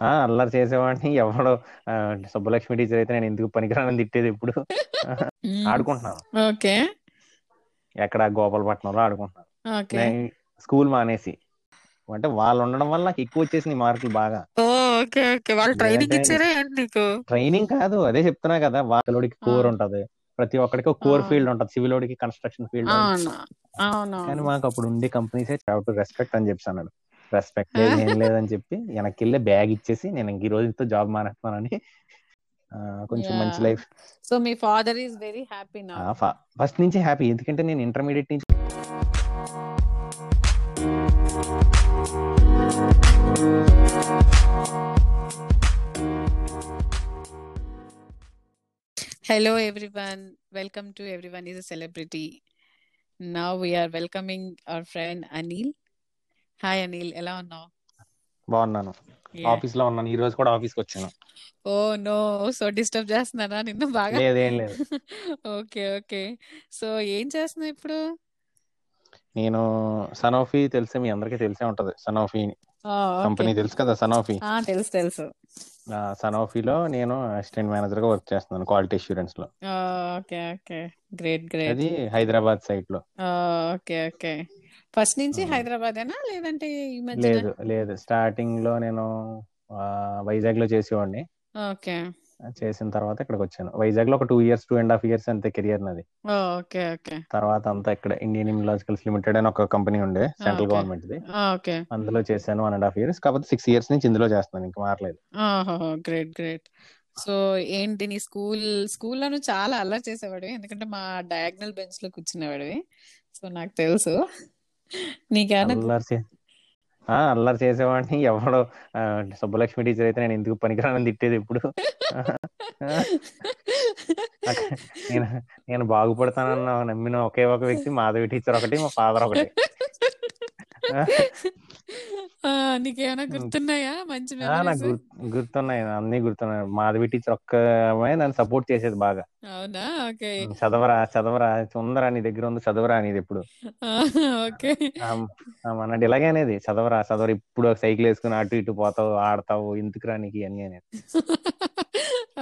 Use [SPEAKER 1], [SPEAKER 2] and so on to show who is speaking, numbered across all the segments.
[SPEAKER 1] ఆ అల్లరి చేసేవాడిని. ఎవడో సుబ్బలక్ష్మి టీచర్ అయితే నేను ఎందుకు పనికిరానని తిట్టేది ఇప్పుడు. ఆడుకుంటున్నాను.
[SPEAKER 2] ఓకే.
[SPEAKER 1] ఎక్కడ గోపాలపట్నంలో ఆడుకుంటున్నాను. స్కూల్ మానేసి. అంటే వాళ్ళు ఉండడం వల్ల నాకు ఎక్కువ వచ్చేసినాయి మార్కులు బాగా.
[SPEAKER 2] Okay okay. వాళ్ళు ట్రైనింగ్ ఇచ్చారా నీకు?
[SPEAKER 1] ట్రైనింగ్ కాదు. అదే చెప్తున్నా కదా వాళ్ళోడికి కోర్. ఉంటది. ప్రతి ఒక్కడికి ఒక కోర్. ఫీల్డ్ ఉంటది. సివిల్ ఓడికి కన్స్ట్రక్షన్ ఫీల్డ్ కానీ మాకు అప్పుడు ఉండే కంపెనీసే రెస్పెక్ట్ అని చెప్పి అన్నాడు. రెస్పెక్ట్ లేదు ఏం లేదని చెప్పి వెనక్కి వెళ్ళి బ్యాగ్ ఇచ్చేసి నేను ఇంక ఈ రోజుతో జాబ్ మానేస్తున్నానని ఆ, కొంచెం మంచి
[SPEAKER 2] Yeah.
[SPEAKER 1] లైఫ్
[SPEAKER 2] సో మీ ఫాదర్ ఈస్ వెరీ హ్యాపీ నా
[SPEAKER 1] ఫస్ట్ నుంచి హ్యాపీ ఎందుకంటే నేను ఇంటర్మీడియట్ నుంచి
[SPEAKER 2] Hello, everyone. Welcome to Everyone is a Celebrity. Now we are welcoming our friend Anil. Hi, Anil. ఎలా ఉన్నావు?
[SPEAKER 1] బాగున్నాను. ఆఫీస్లో ఉన్నాను. ఈ రోజు కూడా ఆఫీస్కి వచ్చాను.
[SPEAKER 2] ఓ నో సో డిస్టర్బ్ చేస్తున్నారా? నిన్ను బాగా?
[SPEAKER 1] లేదు లేదు.
[SPEAKER 2] Okay okay. సో ఏం చేస్తున్నావు ఇప్పుడు?
[SPEAKER 1] నేను సనోఫీ తెలిసే మీ అందరికీ తెలిసే ఉంటది. సనోఫీ. కంపెనీ తెలుసు కదా సనోఫీ?
[SPEAKER 2] ఆ తెలుసు తెలుసు.
[SPEAKER 1] సనోఫీలో నేను అసిస్టెంట్ మేనేజర్గా వర్క్ చేస్తున్నాను క్వాలిటీ
[SPEAKER 2] అష్యూరెన్స్లో ఓకే ఓకే. Great great.
[SPEAKER 1] అది హైదరాబాద్ సైట్లో
[SPEAKER 2] ఓకే ఓకే. ఫస్ట్ నుంచి. హైదరాబాదేనా? లేదంటే ఈ మధ్యన?
[SPEAKER 1] లేదు లేదు. స్టార్టింగ్లో నేను వైజాగ్లో చేసేవాడిని.
[SPEAKER 2] ఓకే.
[SPEAKER 1] చేసిన తర్వాత ఇక్కడికి వచ్చాను. వైజాగ్లో ఒక two years two and half years అంతే కెరియర్ నాది.
[SPEAKER 2] Okay okay.
[SPEAKER 1] తర్వాత అంతా ఇక్కడ ఇండియన్ ఇమ్యులాజికల్స్ లిమిటెడ్ అని ఒక కంపెనీ ఉండే సెంట్రల్ గవర్నమెంట్ ది.
[SPEAKER 2] ఓకే.
[SPEAKER 1] అందులో చేశాను వన్ అండ్ హాఫ్ ఇయర్స్ కాకపోతే సిక్స్ ఇయర్స్ నుంచి ఇందులో చేస్తున్నాను ఇంకా మారలేదు.
[SPEAKER 2] Great great. సో ఏంటి నీ స్కూల్ స్కూల్లో నువ్వు చాలా అల్లరి చేసేవాడివి. ఎందుకంటే మా డయాగ్నల్ బెంచ్లో కూర్చునేవాడివి. సో నాకు తెలుసు.
[SPEAKER 1] అల్లరి చే- ఆ, అల్లరి చేసేవాడిని. ఎవడో ఆ, సుబ్బలక్ష్మి టీచర్ అయితే నేను ఎందుకు పనికిరానని తిట్టేది ఇప్పుడు అక్క- నేను నేను బాగుపడతానన్న నమ్మిన ఒకే ఒక వ్యక్తి మాధవి టీచర్ ఒకటి మా ఫాదర్ ఒకటి.
[SPEAKER 2] ఆ, నీకేమైనా గుర్తున్నాయా? మంచి
[SPEAKER 1] నాకు గుర్తున్నాయి అన్ని గుర్తున్నాయి. మాధవి టీచర్ ఒక్క నన్ను సపోర్ట్ చేసేది బాగా.
[SPEAKER 2] అవునా? ఓకే.
[SPEAKER 1] చదవరా చదవరా ఉందరా నీ దగ్గర ఉంది చదవరా అనేది ఎప్పుడు.
[SPEAKER 2] ఓకే.
[SPEAKER 1] అన్నట్టు ఇలాగే అనేది. చదవరా చదవరా ఇప్పుడు సైకిల్ వేసుకుని అటు ఇటు పోతావు ఆడతావు ఎందుకురా నీకు ఇవన్నీ అనేది.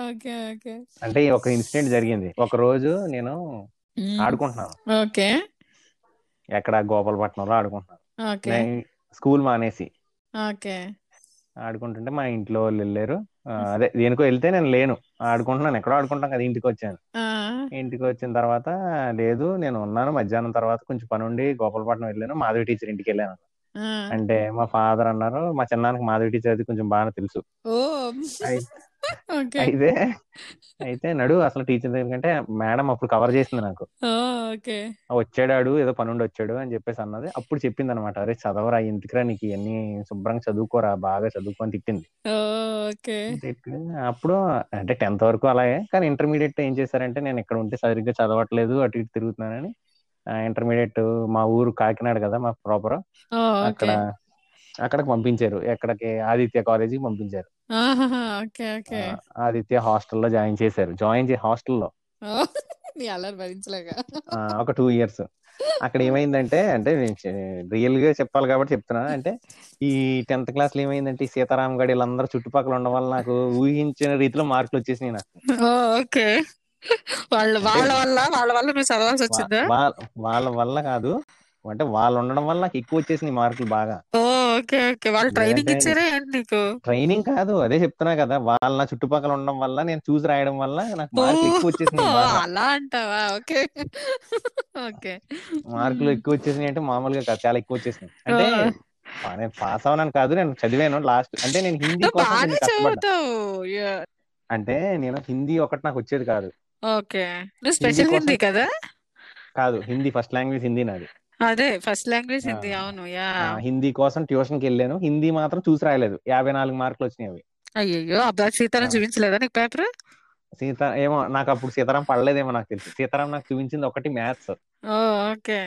[SPEAKER 2] Okay okay.
[SPEAKER 1] అంటే ఒక ఇన్సిడెంట్ జరిగింది. ఒక రోజు నేను ఆడుకుంటున్నాను.
[SPEAKER 2] ఓకే.
[SPEAKER 1] ఎక్కడ గోపాలపట్నంలో ఆడుకుంటున్నాను.
[SPEAKER 2] ఓకే.
[SPEAKER 1] స్కూల్ మానేసి.
[SPEAKER 2] ఓకే.
[SPEAKER 1] ఆడుకుంటుంటే మా ఇంట్లో వాళ్ళు వెళ్ళారు. అదే దేనికో వెళ్తే నేను లేను. ఆడుకుంటున్నాను ఎక్కడో ఆడుకుంటాం కదా ఇంటికి వచ్చాను. ఇంటికి వచ్చిన తర్వాత లేదు నేను ఉన్నాను. మధ్యాహ్నం తర్వాత కొంచెం పని ఉండి గోపాలపట్నం వెళ్ళాను. మాధవి టీచర్ ఇంటికి వెళ్ళాను. అంటే మా ఫాదర్ అన్నారు మా చిన్నానికి మాధవి టీచర్ అది కొంచెం బాగా తెలుసు. అయితే అయితే నడు అసలు టీచర్ దగ్గర కంటే మేడం అప్పుడు కవర్ చేసింది నాకు.
[SPEAKER 2] Oh okay.
[SPEAKER 1] "ఆ, వచ్చాడాడు ఏదో పని ఉండి వచ్చాడు అని చెప్పేసి అన్నది. అప్పుడు చెప్పింది అనమాట అరే చదవరా ఎందుకురా నీకు ఇవన్నీ శుభ్రంగా చదువుకోరా బాగా చదువుకో అని తిట్టింది. అప్పుడు అంటే టెన్త్ వరకు అలాగే కానీ ఇంటర్మీడియట్ ఏం చేశారంటే నేను ఇక్కడ ఉంటే సరిగ్గా చదవట్లేదు అటు ఇటు తిరుగుతున్నానని ఇంటర్మీడియట్ మా ఊరు కాకినాడ కదా మా ప్రాపర్. అక్కడ అక్కడికి పంపించారు. ఎక్కడికి? ఆదిత్య కాలేజీకి పంపించారు. ఆదిత్య హాస్టల్లో జాయిన్ చేశారు. జాయిన్ చే హాస్టల్లో. ఒక టూ ఇయర్స్. అక్కడ ఏమైందంటే అంటే రియల్గా చెప్పాలి కాబట్టి చెప్తున్నా. అంటే ఈ టెన్త్ క్లాస్లో ఏమైందంటే ఈ సీతారాం గడి వీళ్ళందరూ చుట్టుపక్కల ఉండడం వల్ల నాకు ఊహించిన రీతిలో మార్కులు వచ్చేసినాయి నాకు.
[SPEAKER 2] వాళ్ళ వాళ్ళ వల్ల వాళ్ళ వల్ల నువ్వు చదవాల్సి వచ్చిందా?
[SPEAKER 1] వాళ్ళ వల్ల కాదు. అంటే వాళ్ళు ఉండడం వల్ల నాకు ఎక్కువ వచ్చేసినాయి మార్కులు బాగా.
[SPEAKER 2] Okay okay. వాళ్ళు ట్రైనింగ్ ఇచ్చారా ఏంటి నీకు?
[SPEAKER 1] ట్రైనింగ్ కాదు అదే చెప్తున్నా కదా. వాళ్ళ నా చుట్టుపక్కల ఉండడం వల్ల నేను చూసి రాయడం వల్ల నాకు మార్కులు ఎక్కువ వచ్చేసినాయి బాగా.
[SPEAKER 2] అలా అంటావా? ఓకే. ఓకే.
[SPEAKER 1] మార్కులు ఎక్కువ వచ్చేసినాయి అంటే మామూలుగా కాదు చాలా ఎక్కువ వచ్చేసినాయి. అంటే నేను పాస్ అవనాను కాదు నేను చదివాను లాస్ట్ అంటే నేను హిందీ కోసం. అంటే నేను హిందీ ఒకటి నాకు వచ్చేది కాదు.
[SPEAKER 2] ఓకే. నువ్వు స్పెషల్ హిందీ కదా?
[SPEAKER 1] కాదు హిందీ ఫస్ట్ లాంగ్వేజ్ హిందీ నాది.
[SPEAKER 2] అదే ఫస్ట్ లాంగ్వేజ్
[SPEAKER 1] ఆ,
[SPEAKER 2] హిందీ. అవును. యా.
[SPEAKER 1] ఆ, హిందీ కోసం ట్యూషన్కి వెళ్ళాను. హిందీ మాత్రం చూసి రాయలేదు. యాభై నాలుగు మార్కులు వచ్చినాయి అవి.
[SPEAKER 2] అయ్యయ్యో. అబ్బా సీతారాం చూపించలేదా నీకు పేపర్?
[SPEAKER 1] సీత ఏమో నాకు అప్పుడు సీతారాం పడలేదేమో నాకు తెలుసు. సీతారాం నాకు చూపించింది ఒకటి మ్యాథ్స్.
[SPEAKER 2] ఓ ఓకే.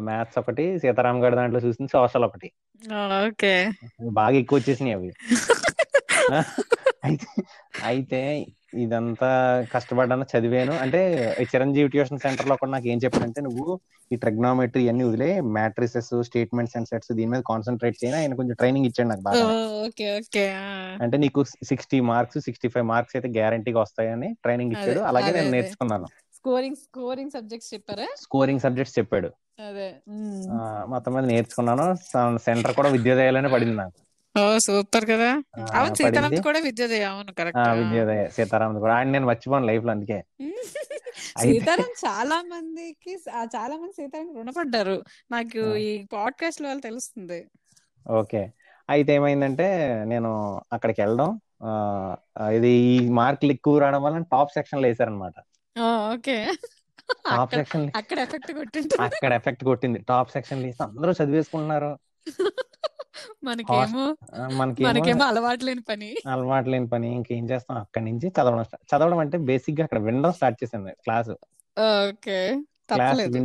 [SPEAKER 1] మ్యాథ్స్ ఒకటి సీతారాం గడి దాంట్లో చూసింది సోషల్ ఒకటి.
[SPEAKER 2] ఓకే.
[SPEAKER 1] బాగా ఎక్కువ వచ్చేసినాయి అవి. ఆ, అయితే అయితే ఇదంతా కష్టపడ్డాను చదివాను. అంటే ఈ చిరంజీవి ట్యూషన్ సెంటర్లో కూడా నాకు ఏం చెప్పాడంటే నువ్వు ఈ ట్రిగ్నోమెట్రీ అన్ని వదిలే మ్యాట్రిసెస్ స్టేట్మెంట్స్ అండ్ సెట్స్ దీని మీద కాన్సన్ట్రేట్ చేయని? ఆయన కొంచెం ట్రైనింగ్ ఇచ్చాడు నాకు బాగా.
[SPEAKER 2] ఓకే ఓకే
[SPEAKER 1] అంటే నీకు sixty marks sixty five marks అయితే గ్యారంటీగా వస్తాయని ట్రైనింగ్ ఇచ్చాడు. అలాగే నేను. నేర్చుకున్నాను.
[SPEAKER 2] స్కోరింగ్ స్కోరింగ్ సబ్జెక్ట్స్ చెప్పారా?
[SPEAKER 1] స్కోరింగ్ సబ్జెక్ట్స్ చెప్పాడు. మొత్తం మీద నేర్చుకున్నాను. సెంటర్ కూడా విద్యోదయాలనే పడింది నాకు.
[SPEAKER 2] ఓ సూపర్ కదా. అవును సీతారాం
[SPEAKER 1] పడింది.
[SPEAKER 2] కూడా విద్యోదయ. అవును
[SPEAKER 1] ఆ,
[SPEAKER 2] కరెక్ట్?
[SPEAKER 1] విద్యోదయ సీతారాం కూడా. ఆయన నేను మర్చిపోను లైఫ్లో అందుకే. అయితే-
[SPEAKER 2] సీతారాం చాలా మందికి ఆ, చాలా మంది సీతారాం రుణపడ్డారు. నాకు
[SPEAKER 1] ఆ.
[SPEAKER 2] ఈ పాడ్కాస్ట్ వల్ల తెలుస్తుంది.
[SPEAKER 1] ఓకే. అయితే ఏమైందంటే నేను అక్కడికి వెళ్ళడం. ఆ, ఇది ఈ మార్కులు ఎక్కువ రావడం వల్ల టాప్ సెక్షన్లో వేసారనమాట
[SPEAKER 2] ఓ, ఓకే.
[SPEAKER 1] టాప్
[SPEAKER 2] అక్కడ
[SPEAKER 1] సెక్షన్
[SPEAKER 2] అక్కడ ఎఫెక్ట్ కొట్టింటుంది
[SPEAKER 1] అక్కడ ఎఫెక్ట్ కొట్టింది. టాప్ సెక్షన్లో వేస్తే అందరూ చదివేసుకుంటున్నారు.
[SPEAKER 2] మనకేమో అలవాటు లేని పని
[SPEAKER 1] అలవాటు లేని పని. ఇంకేం చేస్తాం? అక్కడి నుంచి చదవడం చదవడం అంటే బేసిక్గా అక్కడ వినడం స్టార్ట్ చేశాను క్లాస్.
[SPEAKER 2] ఓకే తప్పలేదు.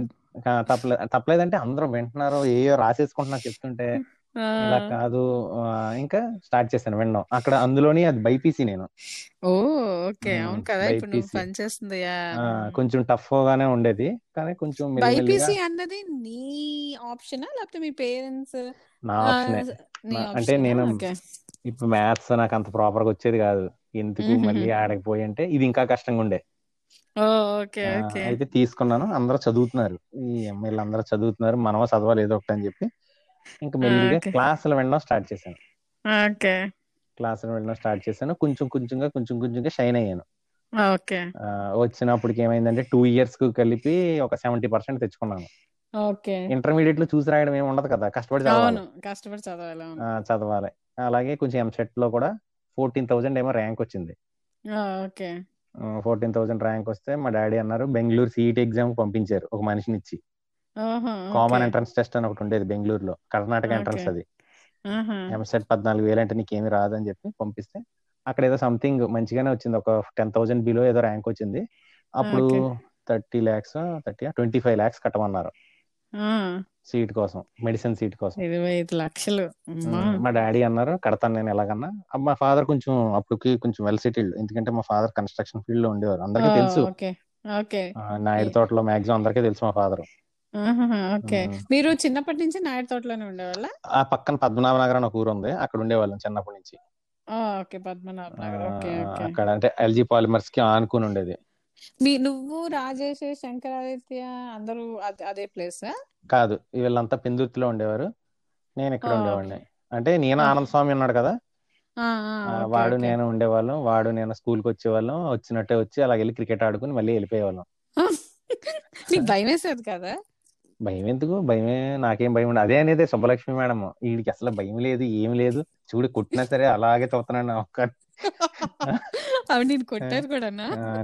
[SPEAKER 1] తప్పలేదు తప్పలేదంటే అందరూ వింటున్నారు ఏయో రాసేసుకుంటున్నారు చెప్తుంటే. ఇలా కాదు. ఇంకా స్టార్ట్ చేశాను వినడం. అక్కడ అందులోని అది బైపీసీ నేను.
[SPEAKER 2] Oh okay. అవును కదా ఇప్పుడు నువ్వు పని చేస్తుంది
[SPEAKER 1] కొంచెం టఫ్ గానే ఉండేది కానీ కొంచెం
[SPEAKER 2] బైపీసీ అన్నది నీ ఆప్షనా? లేకపోతే మీ పేరెంట్స్?
[SPEAKER 1] నా ఆప్షనే. అంటే నేను ఇప్పుడు మ్యాథ్స్ నాకు అంత ప్రాపర్గా వచ్చేది కాదు. ఎందుకు మళ్ళీ ఆడకి పోయి అంటే ఇది ఇంకా కష్టంగా ఉండే. అయితే తీసుకున్నాను. అందరూ చదువుతున్నారు. ఈ అమ్మాయిలు అందరూ చదువుతున్నారు. మనమో చదవాలి ఏదో ఒకటి అని చెప్పి. ఇంకా మెల్లిగా క్లాసులు వినడం స్టార్ట్ చేశాను.
[SPEAKER 2] ఓకే.
[SPEAKER 1] క్లాసులు వినడం స్టార్ట్ చేశాను. కొంచెం కొంచెంగా కొంచెం కొంచెంగా షైన్ అయ్యాను.
[SPEAKER 2] ఓకే.
[SPEAKER 1] ఆ, వచ్చినప్పటికి ఏమైందంటే టూ ఇయర్స్కు కలిపి ఒక సెవెంటీ పర్సెంట్ తెచ్చుకున్నాను.
[SPEAKER 2] ఓకే.
[SPEAKER 1] ఇంటర్మీడియట్లో చూసి రాయడం ఏమి ఉండదు కదా కష్టపడి చదవాలి.
[SPEAKER 2] కష్టపడి చదవాలి
[SPEAKER 1] చదవాలి. అలాగే కొంచెం ఎంసెట్లో కూడా ఫోర్టీన్ థౌజండ్ ఏమో ర్యాంక్ వచ్చింది.
[SPEAKER 2] ఓకే.
[SPEAKER 1] ఫోర్టీన్ థౌసండ్ ర్యాంక్ వస్తే మా డాడీ అన్నారు బెంగళూరు సిఈటి ఎగ్జామ్ పంపించారు ఒక మనిషిని ఇచ్చి కామన్ ఎంట్రన్స్ టెస్ట్ అని ఒకటి ఉండేది బెంగళూరులో. కర్ణాటక ఎంట్రన్స్ అది. ఎంసెట్ పద్నాలుగు వేలు అంటే నీకేమి రాదని చెప్పి పంపిస్తే అక్కడ ఏదో సంథింగ్ మంచిగానే వచ్చింది. ఒక టెన్ థౌసండ్ బిలో ఏదో ర్యాంక్ వచ్చింది. అప్పుడు thirty lakhs thirty twenty five lakhs కట్టమన్నారు. సీట్ కోసం మెడిసిన్ సీట్ కోసం.
[SPEAKER 2] ఇరవై ఐదు లక్షలు.
[SPEAKER 1] మా డాడీ అన్నారు కడతాను నేను ఎలాగన్నా. మా ఫాదర్ కొంచెం అప్పటికి కొంచెం వెల్ సెటిల్డ్ ఎందుకంటే మా ఫాదర్ కన్స్ట్రక్షన్ ఫీల్డ్లో ఉండేవారు. అందరికీ తెలుసు. నాయుడు తోటలో మాక్సిమం అందరికీ తెలుసు మా ఫాదర్.
[SPEAKER 2] ఓకే. మీరు చిన్నప్పటి నుంచి నాయుడు తోటలోనే ఉండేవాళ్ళ?
[SPEAKER 1] ఆ పక్కన పద్మనాభ నగర్ అని ఒక ఊరు ఉంది. అక్కడ ఉండేవాళ్ళం చిన్నప్పటి నుంచి.
[SPEAKER 2] Okay. Padmanabha Nagar okay okay.
[SPEAKER 1] అక్కడ అంటే ఎల్జీ పాలిమర్స్కి ఆనుకుని ఉండేది.
[SPEAKER 2] మీ నువ్వు రాజేష్ శంకరాదిత్య అందరూ అదే ప్లేస్
[SPEAKER 1] కాదు. వీళ్ళంతా పెందుర్తిలో ఉండేవారు. నేను ఇక్కడ ఉండేవాడిని. అంటే నేను ఆనంద్ స్వామి ఉన్నాడు కదా? వాడు నేను ఉండేవాళ్ళం. వాడు నేను స్కూల్కి వచ్చేవాళ్ళం. వచ్చినట్టే వచ్చి అలా వెళ్ళి క్రికెట్ ఆడుకుని మళ్ళీ వెళ్ళిపోయేవాళ్ళం.
[SPEAKER 2] నీకు భయం వేసేది కదా?
[SPEAKER 1] భయం ఎందుకు భయమే నాకేం భయం ఉండదు. అదే అనేది సుబ్బలక్ష్మి మేడం వీడికి అసలు భయం లేదు ఏం లేదు. చూడు కొట్టినా సరే అలాగే చూస్తున్నాడు ఒక్క
[SPEAKER 2] కొట్టారు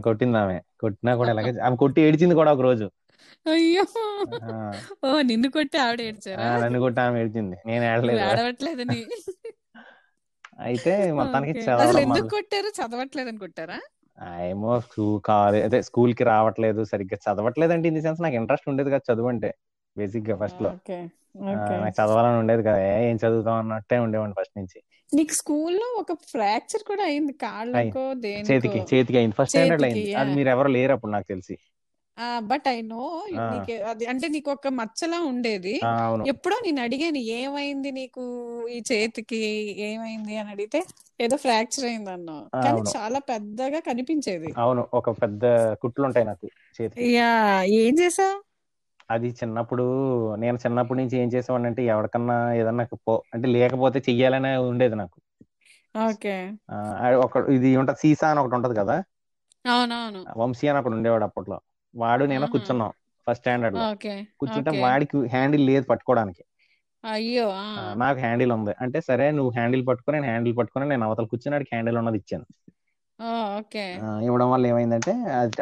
[SPEAKER 1] కొట్టింది ఆమె. కొట్టినా కూడా అలాగే ఆమె కొట్టి ఏడిచింది కూడా ఒక రోజు
[SPEAKER 2] అయ్యో ఓ నిన్ను కొట్టి ఆవిడ ఏడ్చారా?
[SPEAKER 1] నన్ను కొట్టి ఆమె ఏడిచింది. నేను ఏడలేదు.
[SPEAKER 2] ఏడవట్లేదని
[SPEAKER 1] అయితే మొత్తానికి చదవడం
[SPEAKER 2] ఎందుకు
[SPEAKER 1] మొదలు
[SPEAKER 2] కొట్టారు? చదవట్లేదని కొట్టారా?
[SPEAKER 1] ఏమో స్కూల్ కాలే అదే స్కూల్కి రావట్లేదు సరిగ్గా చదవట్లేదు అంటే ఇన్ ది సెన్స్ నాకు ఇంట్రెస్ట్ ఉండేది కదా చదువు అంటే బేసిక్గా
[SPEAKER 2] ఫస్ట్లో
[SPEAKER 1] నాకు చదవాలని ఉండేది కదా ఏ, చదువుతాం అన్నట్టే ఉండేవాడిని ఫస్ట్ నుంచి.
[SPEAKER 2] నీకు స్కూల్లో ఒక ఫ్రాక్చర్ కూడా అయింది కాళ్ళకో
[SPEAKER 1] చేతికి చేతికి అయింది ఫస్ట్ స్టాండర్డ్ అయింది. అది మీరు ఎవరు లేరు అప్పుడు నాకు తెలిసి.
[SPEAKER 2] బట్ ఐ నో నీకు అది అంటే నీకు ఒక మచ్చలా ఉండేది. ఎప్పుడో నేను అడిగాను ఏమైంది నీకు ఈ చేతికి ఏమైంది అని అడిగితే ఏదో ఫ్రాక్చర్ అయింది అన్నావు
[SPEAKER 1] ఆ,
[SPEAKER 2] కానీ చాలా పెద్దగా కనిపించేది.
[SPEAKER 1] అవును ఒక పెద్ద కుట్లు ఉంటాయి నాకు చేతికి.
[SPEAKER 2] యా ఏం చేసావు?
[SPEAKER 1] అది చిన్నప్పుడు నేను చిన్నప్పటి నుంచి ఏం చేసేవాడిని అంటే ఎవరికన్నా ఏదన్నా పో అంటే లేకపోతే చెయ్యాలనే ఉండేది నాకు.
[SPEAKER 2] ఓకే.
[SPEAKER 1] ఒక ఇది ఉంటది సీసా అని ఒకటి ఉంటది కదా?
[SPEAKER 2] అవునవును.
[SPEAKER 1] వంశీ అని ఒకడు ఉండేవాడు అప్పట్లో. వాడు నేను కూర్చున్నాం ఫస్ట్
[SPEAKER 2] స్టాండర్డ్లో.
[SPEAKER 1] కూర్చుంటే వాడికి హ్యాండిల్ లేదు పట్టుకోవడానికి.
[SPEAKER 2] అయ్యో
[SPEAKER 1] నాకు హ్యాండిల్ ఉంది. అంటే సరే నువ్వు హ్యాండిల్ పట్టుకొని నేను హ్యాండిల్ పట్టుకొని నేను అవతల కూర్చుని వాడికి హ్యాండిల్ ఉన్నది ఇచ్చాను. ఇవ్వడం వల్ల ఏమైందంటే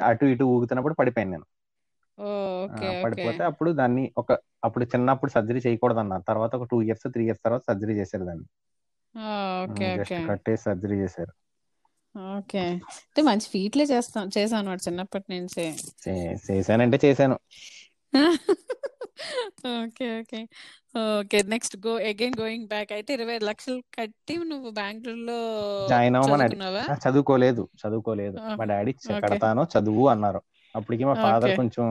[SPEAKER 1] అటు ఇటు ఊగుతున్నప్పుడు పడిపోయాను నేను. పడిపోతే అప్పుడు దాన్ని ఒక అప్పుడు చిన్నప్పుడు సర్జరీ చేయకూడదు అన్నారు తర్వాత ఒక టూ ఇయర్స్ త్రీ ఇయర్స్ తర్వాత సర్జరీ చేశారు దాన్ని. జస్ట్
[SPEAKER 2] ఓకే
[SPEAKER 1] కట్టేసి సర్జరీ చేశారు.
[SPEAKER 2] ఓకే. అయితే మంచి ఫీట్లే చేస్తాం చేశాను వాడు చిన్నప్పటి నుంచి.
[SPEAKER 1] చేశానంటే చేశాను.
[SPEAKER 2] Okay okay. Okay next go again going back. అయితే ఇరవై లక్షలు కట్టి నువ్వు బెంగళూరులో
[SPEAKER 1] జాయిన్ అవ్వమని చదువుకోలేదు చదువుకోలేదు. మా డాడీ కడతాను చదువు అన్నారు. అప్పటికి మా ఫాదర్ కొంచెం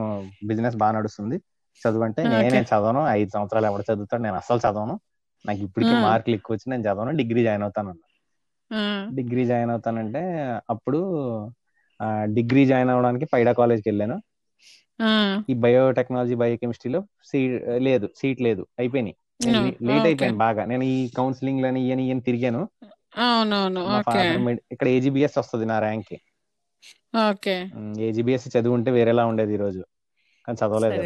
[SPEAKER 1] బిజినెస్ బాగా నడుస్తుంది. చదువు అంటే నేనే చదవను. ఐదు సంవత్సరాలు ఎవడు చదువుతాడు నేను అస్సలు చదవను. నాకు ఇప్పటికీ మార్కులు ఎక్కువ వచ్చి నేను చదవను డిగ్రీ జాయిన్ అవుతాను అన్నా. డిగ్రీ జాయిన్ అవుతానంటే అప్పుడు డిగ్రీ జాయిన్ అవ్వడానికి పైడా కాలేజ్కి వెళ్ళాను. ఈ బయోటెక్నాలజీ బయోకెమిస్ట్రీలో సీట్ లేదు సీట్ లేదు అయిపోయినాయి. లేట్ అయిపోయాను బాగా. నేను ఈ కౌన్సిలింగ్ లని ఇయని ఇయని తిరిగాను. ఇక్కడ ఏజీబీఎస్ వస్తుంది నా ర్యాంక్కి
[SPEAKER 2] ఓకే
[SPEAKER 1] ఏజీబీఎస్ చదువు ఉంటే వేరేలా ఉండేది ఈ రోజు కానీ చదవలేదు.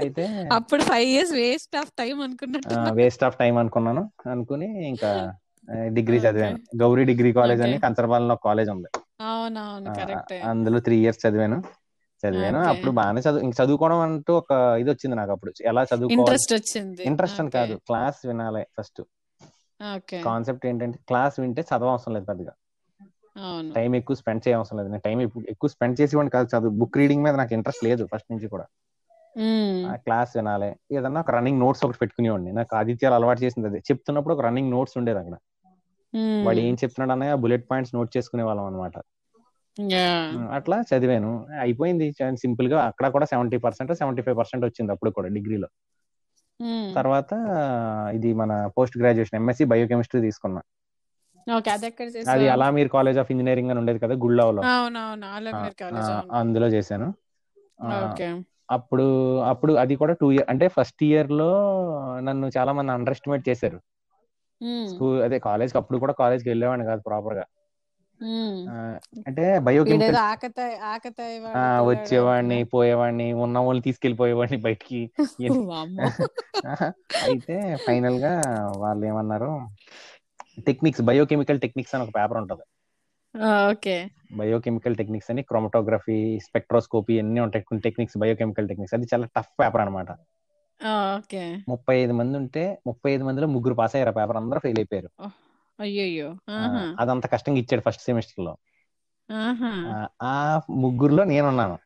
[SPEAKER 1] అయితే
[SPEAKER 2] అప్పుడు five years waste of time
[SPEAKER 1] waste of time అనుకున్నాను. అనుకుని ఇంకా డిగ్రీ చదివాను. గౌరీ డిగ్రీ కాలేజ్ అని కంచరపాలెంలో కాలేజ్ ఉంది. అందులో త్రీ ఇయర్స్ చదివాను. చదివాను. అప్పుడు బాగానే చదువు ఇంక చదువుకోవడం అంటూ ఒక ఇది వచ్చింది నాకు అప్పుడు. ఎలా చదువుకోవాలి?
[SPEAKER 2] ఇంట్రెస్ట్
[SPEAKER 1] అని కాదు క్లాస్ వినాలి ఫస్ట్ కాన్సెప్ట్ ఏంటంటే క్లాస్ వింటే చదవవసరం లేదు పెద్దగా. టైం ఎక్కువ స్పెండ్ చేయవసరం లేదు. నేను టైం ఎక్కువ స్పెండ్ చేసేవాడిని కాదు చదువు బుక్ రీడింగ్ మీద నాకు ఇంట్రెస్ట్ లేదు ఫస్ట్ నుంచి కూడా. క్లాస్ వినాలి. ఏదన్నా ఒక రన్నింగ్ నోట్స్ ఒకటి పెట్టుకునేవాడిని. నాకు ఆదిత్యాలు అలవాటు చేసింది అదే. చెప్తున్నప్పుడు ఒక రన్నింగ్ నోట్స్ ఉండేది అక్కడ. వాడు ఏం చెప్తున్నాడు అన్నయ్య? బుల్లెట్ పాయింట్స్ నోట్ చేసుకునే వాళ్ళం అనమాట అట్లా చదివాను. అయిపోయింది. సింపుల్గా అక్కడ కూడా seventy percent seventy five percent వచ్చింది అప్పుడు కూడా డిగ్రీలో. తర్వాత ఇది మన పోస్ట్ గ్రాడ్యుయేషన్ ఎంఎస్సి బయోకెమిస్ట్రీ తీసుకున్నా.
[SPEAKER 2] అది చేసావు?
[SPEAKER 1] అలామీర్ కాలేజ్ ఆఫ్ ఇంజనీరింగ్ అని ఉండేది కదా గుళ్ళావులో అందులో చేశాను. అప్పుడు అప్పుడు అది కూడా టూ ఇయర్ అంటే ఫస్ట్ ఇయర్లో నన్ను చాలా మంది అండర్ ఎస్టిమేట్ చేశారు. స్కూల్ అదే కాలేజ్ అప్పుడు కూడా కాలేజ్కి వెళ్ళేవాడిని కాదు
[SPEAKER 2] ప్రాపర్గా.
[SPEAKER 1] ఆ, అంటే బయోకెమికల్ వచ్చేవాడిని పోయేవాడిని ఉన్న వాళ్ళని తీసుకెళ్ళిపోయేవాడిని బయటికి. అయితే ఫైనల్గా వాళ్ళు ఏమన్నారు టెక్నిక్స్ బయోకెమికల్ టెక్నిక్స్ అని ఒక పేపర్ ఉంటది.
[SPEAKER 2] ఓకే.
[SPEAKER 1] బయోకెమికల్ టెక్నిక్స్ అని క్రోమటోగ్రఫీ స్పెక్ట్రోస్కోపీ అన్ని ఉంటాయి టెక్నిక్స్ బయోకెమికల్ టెక్నిక్స్. అది చాలా టఫ్ పేపర్ అనమాట
[SPEAKER 2] ఓకే.
[SPEAKER 1] ముప్పై ఐదు మంది ఉంటే ముప్పై ఐదు మందిలో ముగ్గురు పాస్ అయ్యారు ఆ పేపర్. అందరూ ఫెయిల్ అయిపోయారు.
[SPEAKER 2] అయ్యయ్యో.
[SPEAKER 1] ఆ,
[SPEAKER 2] ఆహా.
[SPEAKER 1] అదంత కష్టంగా ఇచ్చాడు ఫస్ట్ సెమిస్టర్లో
[SPEAKER 2] ఆహా.
[SPEAKER 1] ఆ ఆ ముగ్గురులో నేనున్నాను.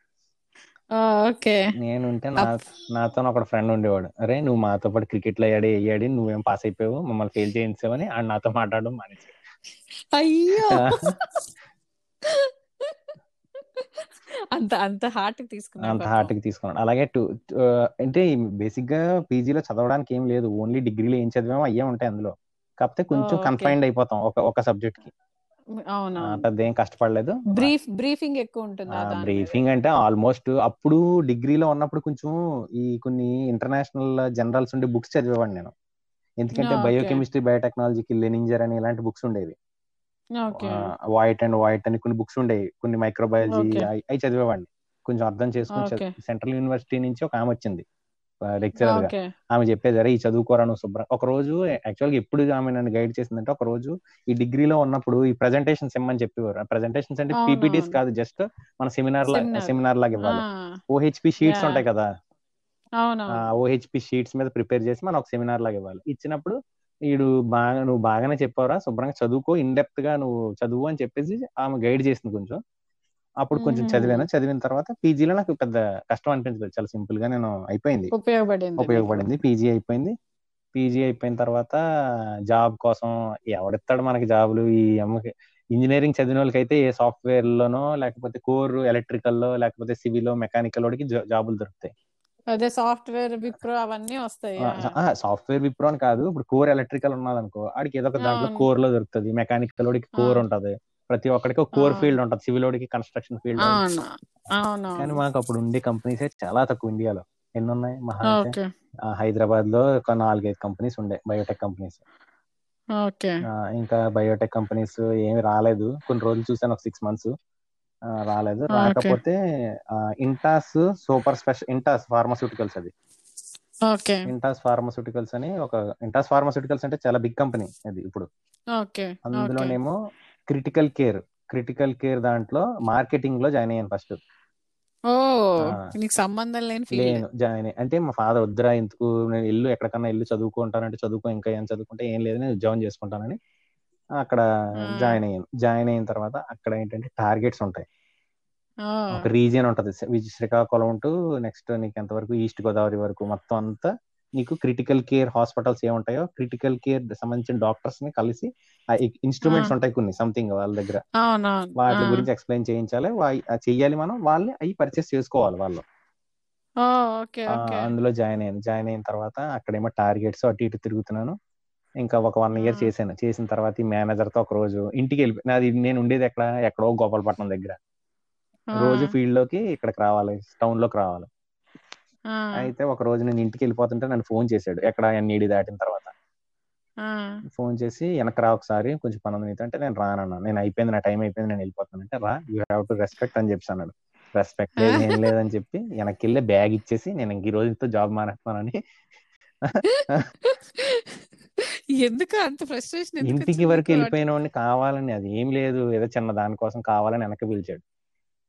[SPEAKER 2] ఓకే.
[SPEAKER 1] నేనుంటే నా
[SPEAKER 2] అప్
[SPEAKER 1] నాతో ఒక ఫ్రెండ్ ఉండేవాడు. అరే నువ్వు మాతో పాటు క్రికెట్లో ఆడి అయ్యాడి నువ్వేం పాస్ అయిపోయావు? మమ్మల్ని ఫెయిల్ చేయించావని ఆడు నాతో మాట్లాడడం మానేసి
[SPEAKER 2] అయ్యో. అంత అంత హార్ట్ తీసుకున్నాడు
[SPEAKER 1] అంత హార్ట్కి తీసుకున్నాడు. అలాగే టూ అంటే బేసిక్గా పీజీలో చదవడానికి ఏం లేదు. ఓన్లీ డిగ్రీలో ఏం చదివామో అయ్యే ఉంటాయి అందులో. కాకపోతే కొంచెం కన్ఫైన్డ్ అయిపోతాం ఒక ఒక సబ్జెక్ట్కి ఆ,
[SPEAKER 2] అవునవును.
[SPEAKER 1] పెద్ద కష్టపడలేదు.
[SPEAKER 2] బ్రీఫ్ బ్రీఫింగ్ ఎక్కువ ఉంటుందా
[SPEAKER 1] బ్రీఫింగ్ అంటే ఆల్మోస్ట్ అప్పుడు డిగ్రీలో ఉన్నప్పుడు కొంచెం ఈ కొన్ని ఇంటర్నేషనల్ జనరల్స్ ఉండే బుక్స్ చదివేవాడిని నేను. ఎందుకంటే బయోకెమిస్ట్రీ బయోటెక్నాలజీకి లెనింజర్ అని ఇలాంటి బుక్స్ ఉండేవి. వైట్ అండ్ వైట్ అని కొన్ని బుక్స్ ఉండేవి. కొన్ని మైక్రోబయాలజీ అవి చదివేవాడిని. కొంచెం అర్థం చేసుకుని సెంట్రల్ యూనివర్సిటీ నుంచి ఒక ఆమె వచ్చింది.
[SPEAKER 2] లెక్చరర్గా.
[SPEAKER 1] ఆమె చెప్పేది అరే ఈ చదువుకోరా నువ్వు శుభ్రం ఒక రోజు యాక్చువల్గా ఎప్పుడు ఆమె నన్ను గైడ్ చేసిందంటే ఒక రోజు ఈ డిగ్రీలో ఉన్నప్పుడు ఈ ప్రెజెంటేషన్స్ ఇమ్మని చెప్పేవారు. ప్రెజెంటేషన్స్ అంటే పీపీటీస్ కాదు జస్ట్ మన సెమినార్ లా
[SPEAKER 2] సెమినార్
[SPEAKER 1] లాగా ఇవ్వాలి. ఓహెచ్పి షీట్స్ ఉంటాయి కదా. ఓహెచ్పి షీట్స్ మీద ప్రిపేర్ చేసి మనం ఒక సెమినార్ లాగా ఇవ్వాలి. ఇచ్చినప్పుడు వీడు బాగా నువ్వు బాగానే చెప్పావురా శుభ్రంగా చదువుకో ఇన్ డెప్త్గా నువ్వు చదువు అని చెప్పేసి ఆమె గైడ్ చేసింది కొంచెం. అప్పుడు కొంచెం చదివాను. చదివిన తర్వాత పీజీలో నాకు పెద్ద కష్టం అనిపించలేదు. చాలా సింపుల్గా నేను అయిపోయింది.
[SPEAKER 2] ఉపయోగపడింది.
[SPEAKER 1] ఉపయోగపడింది. పీజీ అయిపోయింది. పీజీ అయిపోయిన తర్వాత జాబ్ కోసం ఎవడిస్తాడు మనకి జాబులు ఈ అమ్మకి ఇంజనీరింగ్ చదివిన వాళ్ళకైతే ఏ సాఫ్ట్వేర్ లోనో లేకపోతే కోర్ ఎలక్ట్రికల్లో లేకపోతే సివిల్ మెకానికల్ వాడికి జాబులు దొరుకుతాయి.
[SPEAKER 2] అదే సాఫ్ట్వేర్ విప్రో అవన్నీ వస్తాయి.
[SPEAKER 1] సాఫ్ట్వేర్ విప్రో అని కాదు. ఇప్పుడు కోర్ ఎలక్ట్రికల్ ఉన్నది అనుకో ఆడికి ఏదో ఒక దాంట్లో కోర్లో దొరుకుతుంది. మెకానికల్ వాడికి కోర్ ఉంటది. ప్రతి ఒక్కడికి ఒక కోర్ ఫీల్డ్ ఉంటది. సివిల్ వాడికి కన్స్ట్రక్షన్ ఫీల్డ్ కానీ మాకు అప్పుడు ఉండే కంపెనీస్ చాలా తక్కువ ఇండియాలో. ఎన్ని ఉన్నాయి మహా హైదరాబాద్లో ఒక నాలుగైదు కంపెనీస్ ఉండే. Biotech companies. ఇంకా బయోటెక్ కంపెనీస్ ఏమి రాలేదు. కొన్ని రోజులు చూసాను ఒక సిక్స్ మంత్స్. రాలేదు. రాకపోతే Intas super special Intas pharmaceuticals అది. ఇంటాస్ ఫార్మస్యూటికల్స్ అని ఒక ఇంటాస్ ఫార్మస్యూటికల్స్ అంటే చాలా బిగ్ కంపెనీ అది ఇప్పుడు. అందులోనేమో క్రిటికల్ కేర్ క్రిటికల్ కేర్ దాంట్లో మార్కెటింగ్లో జాయిన్ అయ్యాను ఫస్ట్.
[SPEAKER 2] సంబంధం లేని
[SPEAKER 1] జాయిన్ అంటే మా ఫాదర్ వద్దురా ఎందుకు? నేను ఇల్లు ఎక్కడికన్నా ఇల్లు చదువుకుంటానంటే చదువుకో ఇంకా ఏం చదువుకుంటే ఏం లేదు నేను ఉద్యోగం చేసుకుంటానని అక్కడ జాయిన్ అయ్యాను జాయిన్ అయిన తర్వాత అక్కడ ఏంటంటే టార్గెట్స్ ఉంటాయి. ఒక రీజియన్ ఉంటది. శ్రీకాకుళం టు నెక్స్ట్ నీకు ఎంతవరకు ఈస్ట్ గోదావరి వరకు మొత్తం అంతా నీకు క్రిటికల్ కేర్ హాస్పిటల్స్ ఏముంటాయో క్రిటికల్ కేర్ సంబంధించిన డాక్టర్స్ని కలిసి ఇన్స్ట్రుమెంట్స్. ఉంటాయి కొన్ని సంథింగ్ వాళ్ళ దగ్గర. వాటి. గురించి ఎక్స్ప్లెయిన్ చేయించాలి. చెయ్యాలి మనం వాళ్ళని అవి పర్చేస్ చేసుకోవాలి వాళ్ళు. అందులో జాయిన్ అయ్యాను జాయిన్ అయిన తర్వాత అక్కడేమో టార్గెట్స్ అటు ఇటు తిరుగుతున్నాను. ఇంకా ఒక వన్ ఇయర్. చేశాను. చేసిన తర్వాత ఈ మేనేజర్తో ఒక రోజు ఇంటికి వెళ్ళి నాది నేను ఉండేది ఎక్కడ? ఎక్కడో గోపాలపట్నం దగ్గర. రోజు ఫీల్డ్లోకి ఇక్కడికి రావాలి. టౌన్లోకి రావాలి. అయితే ఒక రోజు నేను ఇంటికి వెళ్ళిపోతుంటే నన్ను ఫోన్ చేశాడు. ఎక్కడ ఎన్ఈడి దాటిన తర్వాత. ఫోన్ చేసి వెనక్కి రా ఒకసారి కొంచెం పని ఉంది అంటే నేను రానన్నా నేను అయిపోయింది నా టైం అయిపోయింది నేను వెళ్ళిపోతాను అంటే రా యూ హ్యావ్ టు రెస్పెక్ట్ అని చెప్పి అన్నాడు. రెస్పెక్ట్ లేదు ఏం లేదని చెప్పి వెనక్కి వెళ్ళి బ్యాగ్ ఇచ్చేసి నేను ఇంక ఈ రోజుతో జాబ్ మానేస్తానని
[SPEAKER 2] ఎందుకు అంత ఫ్రస్ట్రేషన్
[SPEAKER 1] ఇంటికి వరకు? వెళ్ళిపోయిన వాడిని కావాలని అది ఏం లేదు ఏదో చిన్న దానికోసం కావాలని వెనక్కి పిలిచాడు.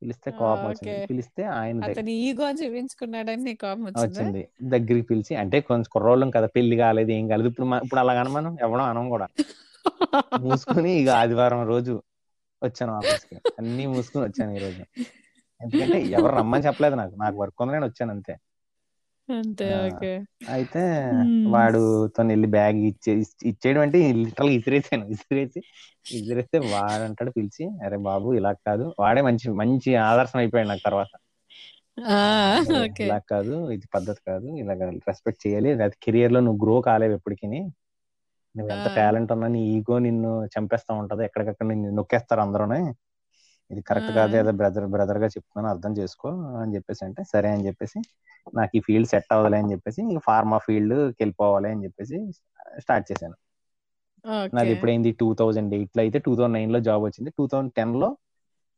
[SPEAKER 1] పిలిస్తే కోపం. వచ్చింది. పిలిస్తే ఆయన
[SPEAKER 2] అతని ఈగో చూపించుకున్నాడని కోపం వచ్చిందా?
[SPEAKER 1] దగ్గరికి పిలిచి అంటే కొంచెం కుర్రోళ్ళం కదా పెళ్ళి కాలేదు ఏం కాలేదు. ఇప్పుడు ఇప్పుడు అలాగ మనం ఎవడం అనం కూడా. మూసుకొని ఇక ఆదివారం రోజు వచ్చాను ఆఫీస్కి అన్ని మూసుకొని వచ్చాను ఈ రోజు. ఎందుకంటే ఎవరు రమ్మని చెప్పలేదు నాకు. నాకు వర్క్ ఉంది నేను వచ్చాను అంతే.
[SPEAKER 2] అంతే
[SPEAKER 1] ఆ.
[SPEAKER 2] ఓకే.
[SPEAKER 1] అయితే. వాడు తను వెళ్ళి బ్యాగ్ ఇచ్చే ఇచ్చేయడం అంటే లిటరల్ ఇసిరేసాను ఇసిరేసి ఇసిరేస్తే వాడు అంటాడు పిలిచి అరే బాబు ఇలా కాదు. వాడే మంచి మంచి ఆదర్శం అయిపోయాడు నాకు తర్వాత. ఇలా కాదు ఇది పద్ధతి కాదు ఇలా రెస్పెక్ట్ చేయాలి. అది కెరియర్లో నువ్వు గ్రో కాలేవు ఎప్పటికీ నువ్వు ఎంత. టాలెంట్ ఉన్నా నీ ఈగో నిన్ను చంపేస్తా ఉంటది. ఎక్కడికక్కడ నిన్ను నొక్కేస్తారు అందరూనే. ఇది కరెక్ట్. కాదు ఏదో బ్రదర్ బ్రదర్గా చెప్తున్నాను అర్థం చేసుకో అని చెప్పేసి అంటే సరే అని చెప్పేసి నాకు ఈ ఫీల్డ్ సెట్ అవ్వదులే అని చెప్పేసి ఫార్మా ఫీల్డ్ వెళ్ళిపోవాలి అని చెప్పేసి స్టార్ట్ చేశాను. నాది
[SPEAKER 2] ఓకే
[SPEAKER 1] ఎప్పుడైంది టూ థౌజండ్ ఎయిట్లో అయితే టూ థౌసండ్ నైన్లో జాబ్ వచ్చింది. టూ థౌసండ్ టెన్లో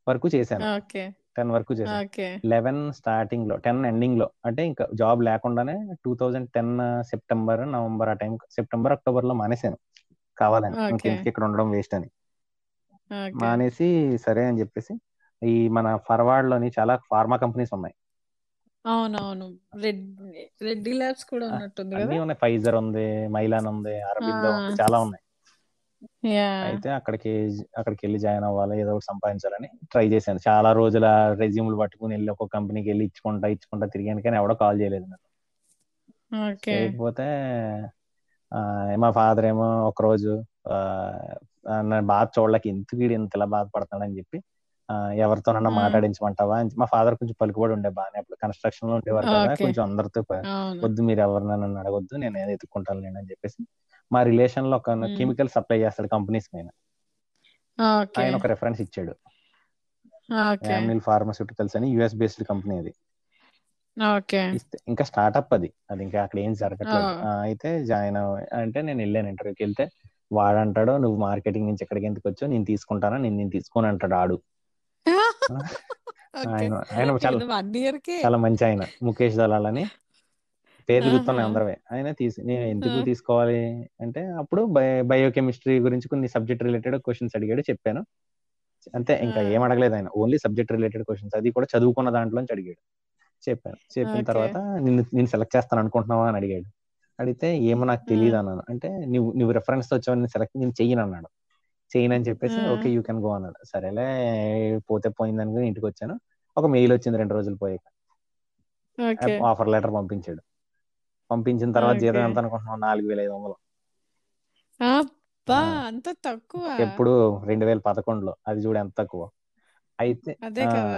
[SPEAKER 1] వరకు చేశాను. టెన్ వరకు చేశాను. లెవెన్ స్టార్టింగ్లో టెన్ ఎండింగ్లో అంటే ఇంకా జాబ్ లేకుండానే two thousand ten September November ఆ టైం సెప్టెంబర్ అక్టోబర్లో మానేశాను. కావాలని. ఇంకెందుకు ఇక్కడ ఉండడం వేస్ట్ అని. మానేసి సరే అని చెప్పేసి ఈ మన ఫర్వార్డ్లోని చాలా ఫార్మా కంపెనీస్ ఉన్నాయి.
[SPEAKER 2] అవునవును. రెడ్ రెడ్డి ల్యాబ్స్ కూడా ఉన్నట్టుంది
[SPEAKER 1] అన్ని ఉన్నాయి. ఫైజర్ ఉంది మైలాన్ ఉంది అరబిందో ఉంది. చాలా ఉన్నాయి. అయితే అక్కడికి అక్కడికి వెళ్ళి జాయిన్ అవ్వాలి ఏదో ఒకటి సంపాదించాలని ట్రై చేశాను. చాలా రోజుల రెజ్యూమ్లు పట్టుకుని వెళ్ళి ఒక కంపెనీకి వెళ్ళి ఇచ్చుకుంటా ఇచ్చుకుంటా తిరిగాను కానీ ఎవడో కాల్ చేయలేదు నాకు చేయకపోతే ఆ, మా ఫాదర్ ఏమో ఒక రోజు నన్ను బాధ చూడలేక ఎందుకు వీడు ఇంత ఇలా బాధపడతాడని చెప్పి ఎవరితోనన్నా. మాట్లాడించమంటావా అని మా ఫాదర్ కొంచెం పలుకుబడి ఉండే బాగానే. అప్పుడు కన్స్ట్రక్షన్లో ఉండేవారు కదా. కొంచెం అందరితో వద్దు మీరు ఎవరినైనా నన్ను అడగొద్దు నేను ఏదో ఎత్తుక్కుంటాను నేను అని చెప్పేసి మా రిలేషన్లో ఒక. కెమికల్ సప్లై చేస్తాడు కంపెనీస్ పైన
[SPEAKER 2] ఓకే.
[SPEAKER 1] ఆయన ఒక రెఫరెన్స్ ఇచ్చాడు. యామిల్ ఫార్మస్యూటికల్స్ అని యుఎస్ బేస్డ్ కంపెనీ అది. ఇంకా స్టార్ట్అప్ అది. అది ఇంకా అక్కడ ఏం జరగట్లేదు. అయితే జాయిన్ అంటే నేను వెళ్ళాను ఇంటర్వ్యూకి వెళ్తే వాడంటాడు నువ్వు మార్కెటింగ్ నుంచి ఎక్కడికి ఎందుకు వచ్చావు? నేను తీసుకుంటానా? నేను నేను తీసుకొని అంటాడు ఆడు. ఆయన ఆయన చాలా మంచి ఆయన. ముఖేష్ దలాల్ అని. పేర్లు గుర్తున్నాయి
[SPEAKER 2] ఆహా.
[SPEAKER 1] అందరవే. ఆయన తీసి నేను ఎందుకు. తీసుకోవాలి అంటే అప్పుడు బయోకెమిస్ట్రీ గురించి కొన్ని సబ్జెక్ట్ రిలేటెడ్ క్వశ్చన్స్ అడిగాడు చెప్పాను. అంతే ఇంకా. ఏం అడగలేదు ఆయన. Only subject related questions. అది కూడా చదువుకున్న దాంట్లోంచి అడిగాడు. చెప్పాను. చెప్పిన. తర్వాత నిన్ను నేను సెలెక్ట్ చేస్తాను అనుకుంటున్నావా? అని అడిగాడు. అడిగితే ఏమో నాకు తెలియదు అన్నాను అంటే నువ్వు నువ్వు రెఫరెన్స్తో వచ్చావు నేను సెలెక్ట్ నేను చెయ్యను అన్నాడు. చెయ్యను అని చెప్పేసి. ఓకే యూ కెన్ గో అన్నాడు. సరేలే పోతే పోయింది అనుకుని ఇంటికి వచ్చాను. ఒక మెయిల్ వచ్చింది రెండు రోజులు పోయాక. ఆఫర్ లెటర్ పంపించాడు. పంపించిన తర్వాత. జీతం ఎంత అనుకుంటున్నావు? నాలుగు వేల ఐదు వందలు.
[SPEAKER 2] అంత తక్కువ.
[SPEAKER 1] ఎప్పుడు రెండు వేల పదకొండులో. అది చూడు ఎంత తక్కువ. అయితే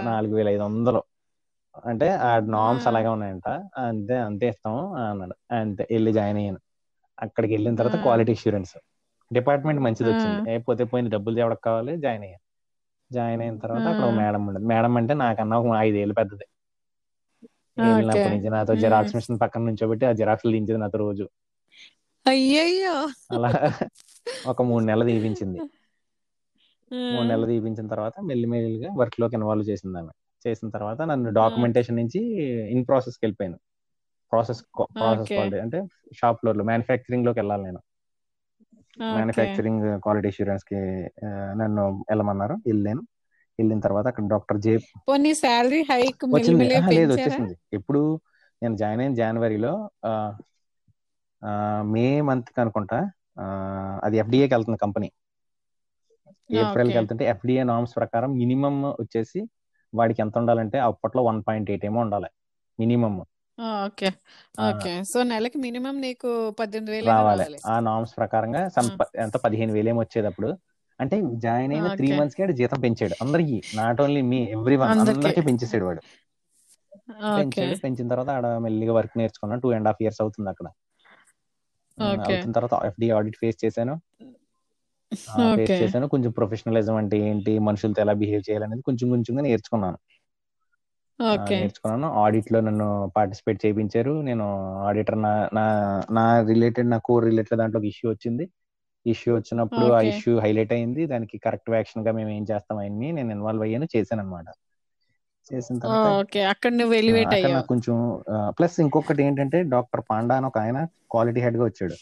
[SPEAKER 1] నాలుగు వేల ఐదు వందలు. అంటే ఆ నామ్స్. అలాగే ఉన్నాయంట అంతే అంతే ఇస్తాము అన్నాడు అంతే వెళ్ళి జాయిన్ అయ్యాను అక్కడికి వెళ్ళిన తర్వాత. క్వాలిటీ ఇన్సూరెన్స్ డిపార్ట్మెంట్ మంచిది. వచ్చింది ఏ పోతే పోయింది డబ్బులు ఎవరికి కావాలి జాయిన్ అయ్యాను జాయిన్ అయిన తర్వాత అక్కడ ఒక. మేడం ఉండదు మేడం అంటే నాకన్నా ఒక ఐదేళ్ళు పెద్దది
[SPEAKER 2] ఓకే.
[SPEAKER 1] వెళ్ళినప్పటి నుంచి నాతో. జిరాక్స్ మిషన్ పక్కన నుంచోబెట్టి ఆ జిరాక్స్ దించేది నాతో రోజు
[SPEAKER 2] అయ్యయ్యో
[SPEAKER 1] అలా ఒక మూడు నెలలు దీపించింది. మూడు నెలలు దీపించిన తర్వాత మెల్లి మెల్లిగా వర్క్లోకి ఇన్వాల్వ్ చేసింది ఆమె చేసిన తర్వాత నన్ను డాక్యుమెంటేషన్ నుంచి ఇన్ ప్రాసెస్కి వెళ్ళిపోయాను ప్రాసెస్ ప్రాసెస్. క్వాలిటీ అంటే షాప్ ఫ్లోర్లో మ్యానుఫ్యాక్చరింగ్లోకి వెళ్ళాలి నేను. మ్యానుఫ్యాక్చరింగ్ క్వాలిటీ అష్యూరెన్స్కి నన్ను వెళ్ళమన్నారు. వెళ్ళాను. వెళ్ళిన తర్వాత అక్కడ డాక్టర్ జే
[SPEAKER 2] శాలరీ హైక్
[SPEAKER 1] వచ్చింది. లేదు వచ్చేసింది. ఎప్పుడు నేను జాయిన్ అయిన జనవరిలో మే మంత్ అనుకుంటా అది ఎఫ్డిఏకి వెళ్తుంది కంపెనీ. ఏప్రిల్కి
[SPEAKER 2] ఓకే.
[SPEAKER 1] వెళ్తుంటే ఎఫ్డిఏ నామ్స్ ప్రకారం మినిమం వచ్చేసి వాడికి ఎంత ఉండాలంటే అప్పట్లో వన్ పాయింట్ ఎయిట్ ఏమో ఉండాలి మినిమం
[SPEAKER 2] ఓకే. ఓకే. సో నెలకి మినిమం నీకు పద్దెనిమిది వేలు
[SPEAKER 1] రావాలి. ఆ నామ్స్ ప్రకారంగా ఎంత? పదిహేను వేలు ఏమో వచ్చేది అప్పుడు అంటే జాయిన్ అయిన త్రీ మంత్స్కి జీతం పెంచాడు. అందరికి. Not only me everyone
[SPEAKER 2] అందరికి
[SPEAKER 1] పెంచేసాడు వాడు. పెంచాడు. పెంచిన తర్వాత ఆడ మెల్లిగా వర్క్ నేర్చుకున్నాను టూ అండ్ హాఫ్ ఇయర్స్ అవుతుంది అక్కడ. అవుతున్న తర్వాత ఎఫ్డి ఆడిట్ ఫేస్ చేశాను. ఫేస్ చేశాను. కొంచెం ప్రొఫెషనలిజం అంటే ఏంటి మనుషులతో ఎలా బిహేవ్ చేయాలనేది కొంచెం కొంచెంగా నేర్చుకున్నాను. నేర్చుకున్నాను. ఆడిట్లో నన్ను పార్టిసిపేట్ చేయించారు. నేను ఆడిటర్ నా నా రిలేటెడ్ నా కోర్ రిలేటెడ్ దాంట్లో ఇష్యూ వచ్చింది. ఇష్యూ వచ్చినప్పుడు ఆ ఇష్యూ హైలైట్ అయింది. దానికి కరెక్ట్ యాక్షన్గా మేము ఏం చేస్తాం అవన్నీ నేను ఇన్వాల్వ్ అయ్యాను చేశాను అనమాట చేసిన తర్వాత కొంచెం ప్లస్ ఇంకొకటి ఏంటంటే డాక్టర్ పాండా అని ఒక ఆయన క్వాలిటీ హెడ్గా వచ్చాడు.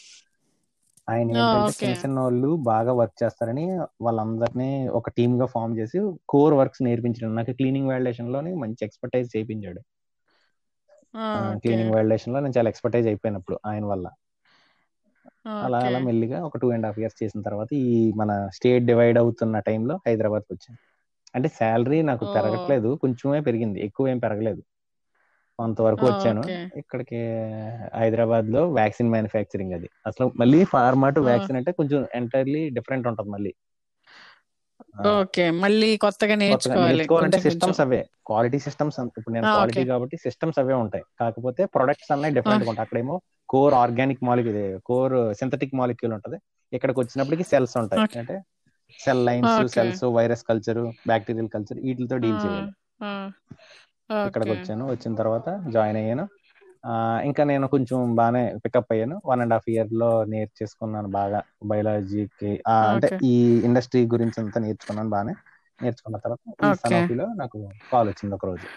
[SPEAKER 1] ఆయన ఏంటంటే చిన్న చిన్న వాళ్ళు బాగా వర్క్ చేస్తారని వాళ్ళందరినీ ఒక టీమ్గా ఫామ్ చేసి కోర్ వర్క్స్ నేర్పించడం. నాకు క్లీనింగ్ వాల్యుయేషన్లోని మంచి ఎక్స్పర్టైజ్ చేయించాడు క్లీనింగ్ వాల్యుయేషన్లో నేను చాలా ఎక్స్పర్టైజ్ అయిపోయినప్పుడు ఆయన వల్ల. అలా అలా మెల్లిగా ఒక టూ అండ్ హాఫ్ ఇయర్స్ చేసిన తర్వాత ఈ మన స్టేట్ డివైడ్ అవుతున్న టైంలో హైదరాబాద్ వచ్చాను. అంటే శాలరీ నాకు పెరగట్లేదు. కొంచెమే పెరిగింది. ఎక్కువ ఏం పెరగలేదు. కొంతవరకు వచ్చాను. ఇక్కడికి హైదరాబాద్లో వ్యాక్సిన్ మ్యానుఫ్యాక్చరింగ్ అది. అసలు మళ్ళీ ఫార్మా టు వ్యాక్సిన్ అంటే కొంచెం ఎంటైర్లీ డిఫరెంట్ ఉంటుంది మళ్ళీ.
[SPEAKER 2] ఓకే. మళ్ళీ కొత్తగా నేర్చుకోవాలి.
[SPEAKER 1] సిస్టమ్స్ అవే. క్వాలిటీ సిస్టమ్స్ ఇప్పుడు నేను క్వాలిటీ కాబట్టి సిస్టమ్స్ అవే ఉంటాయి. కాకపోతే ప్రొడక్ట్స్ అన్నీ డిఫరెంట్ ఉంటాయి. అక్కడేమో core organic molecule core synthetic molecule ఉంటది. ఇక్కడికి వచ్చినప్పటికి సెల్స్ ఉంటాయి. అంటే cell lines cells virus culture bacterial culture వీటితో డీల్ చేయాలి. ఇక్కడికి వచ్చాను. వచ్చిన తర్వాత జాయిన్ అయ్యాను. ఇంకా నేను కొంచెం బాగానే పికప్ అయ్యాను. వన్ అండ్ హాఫ్ ఇయర్లో నేర్చేసుకున్నాను బాగా. బయాలజీకి అంటే ఈ ఇండస్ట్రీ గురించి అంతా నేర్చుకున్నాను బాగానే. నేర్చుకున్న తర్వాత ఈ సనోఫీలో నాకు కాల్ వచ్చింది ఒక రోజు.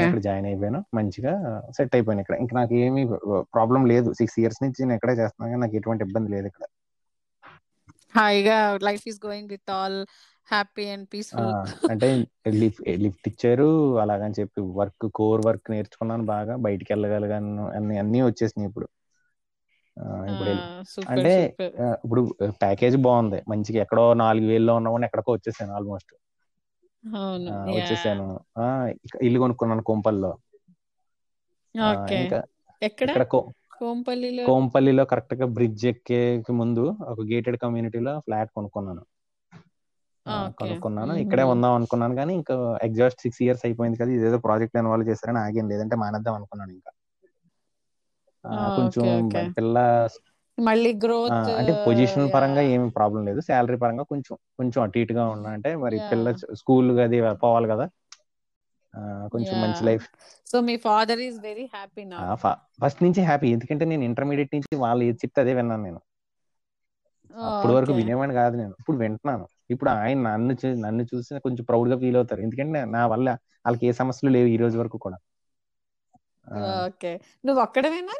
[SPEAKER 1] ఇక్కడ జాయిన్ అయిపోయాను. మంచిగా సెట్ అయిపోయాను ఇక్కడ. ఇంకా నాకు ఏమీ ప్రాబ్లం లేదు. సిక్స్ ఇయర్స్ నుంచి నేను ఇక్కడే చేస్తున్నాను నాకు ఎటువంటి ఇబ్బంది లేదు ఇక్కడ.
[SPEAKER 2] హాయిగా life is going with all happy and peaceful.
[SPEAKER 1] అంటే లిఫ్ట్ లిఫ్ట్ ఇచ్చారు అలాగని చెప్పి వర్క్ కోర్ వర్క్ నేర్చుకున్నాను బాగా బయటికి వెళ్ళగలిగాను అన్ని అన్నీ వచ్చేసినాయి ఇప్పుడు. ఇప్పుడు అంటే ఇప్పుడు ప్యాకేజ్ బాగుంది మంచిగా ఎక్కడో నాలుగు వేల్లో ఉన్నవాడిని ఎక్కడికో వచ్చేసాను ఆల్మోస్ట్ వచ్చేసాను. ఇల్లు కొనుక్కున్నాను కోంపల్లో ఇంకా
[SPEAKER 2] ఎక్కడ? కోంపల్లిలో?
[SPEAKER 1] కోంపల్లిలో కరెక్ట్గా బ్రిడ్జ్ ఎక్కే ముందు ఒక గేటెడ్ కమ్యూనిటీలో ఫ్లాట్ కొనుక్కున్నాను. కొనుక్కున్నాను. ఇక్కడే. ఉందాం అనుకున్నాను కానీ ఇంకా ఎగ్జాస్ట్ సిక్స్ ఇయర్స్ అయిపోయింది కదా ఇదేదో ప్రాజెక్ట్ ఇన్వాల్వ్ చేస్తారని ఆగాను. లేదంటే మానేద్దాం అనుకున్నాను ఇంకా. కొంచెం పిల్ల
[SPEAKER 2] మళ్ళీ గ్రోత్
[SPEAKER 1] అంటే పొజిషన్ పరంగా ఏమి ప్రాబ్లం లేదు. శాలరీ పరంగా కొంచెం కొంచెం అటు ఇటుగా ఉన్నా అంటే మరి పిల్ల స్కూల్ అది పోవాలి కదా. కొంచెం మంచి life
[SPEAKER 2] so me father is very happy now
[SPEAKER 1] first నుంచి హ్యాపీ ఎందుకంటే నేను ఇంటర్మీడియట్ నుంచి వాళ్ళు ఏది చెప్తే అదే విన్నాను నేను. అప్పటి వరకు వినేవాడిని కాదు నేను. ఇప్పుడు వింటున్నాను. ఇప్పుడు ఆయన నన్ను నన్ను చూసి కొంచెం ప్రౌడ్గా ఫీల్ అవుతారు. ఎందుకంటే నా- వల్ల వాళ్ళకి ఏ సమస్యలు లేవు ఈ రోజు వరకు కూడా.
[SPEAKER 2] ఓకే. నువ్వు ఒక్కడవేనా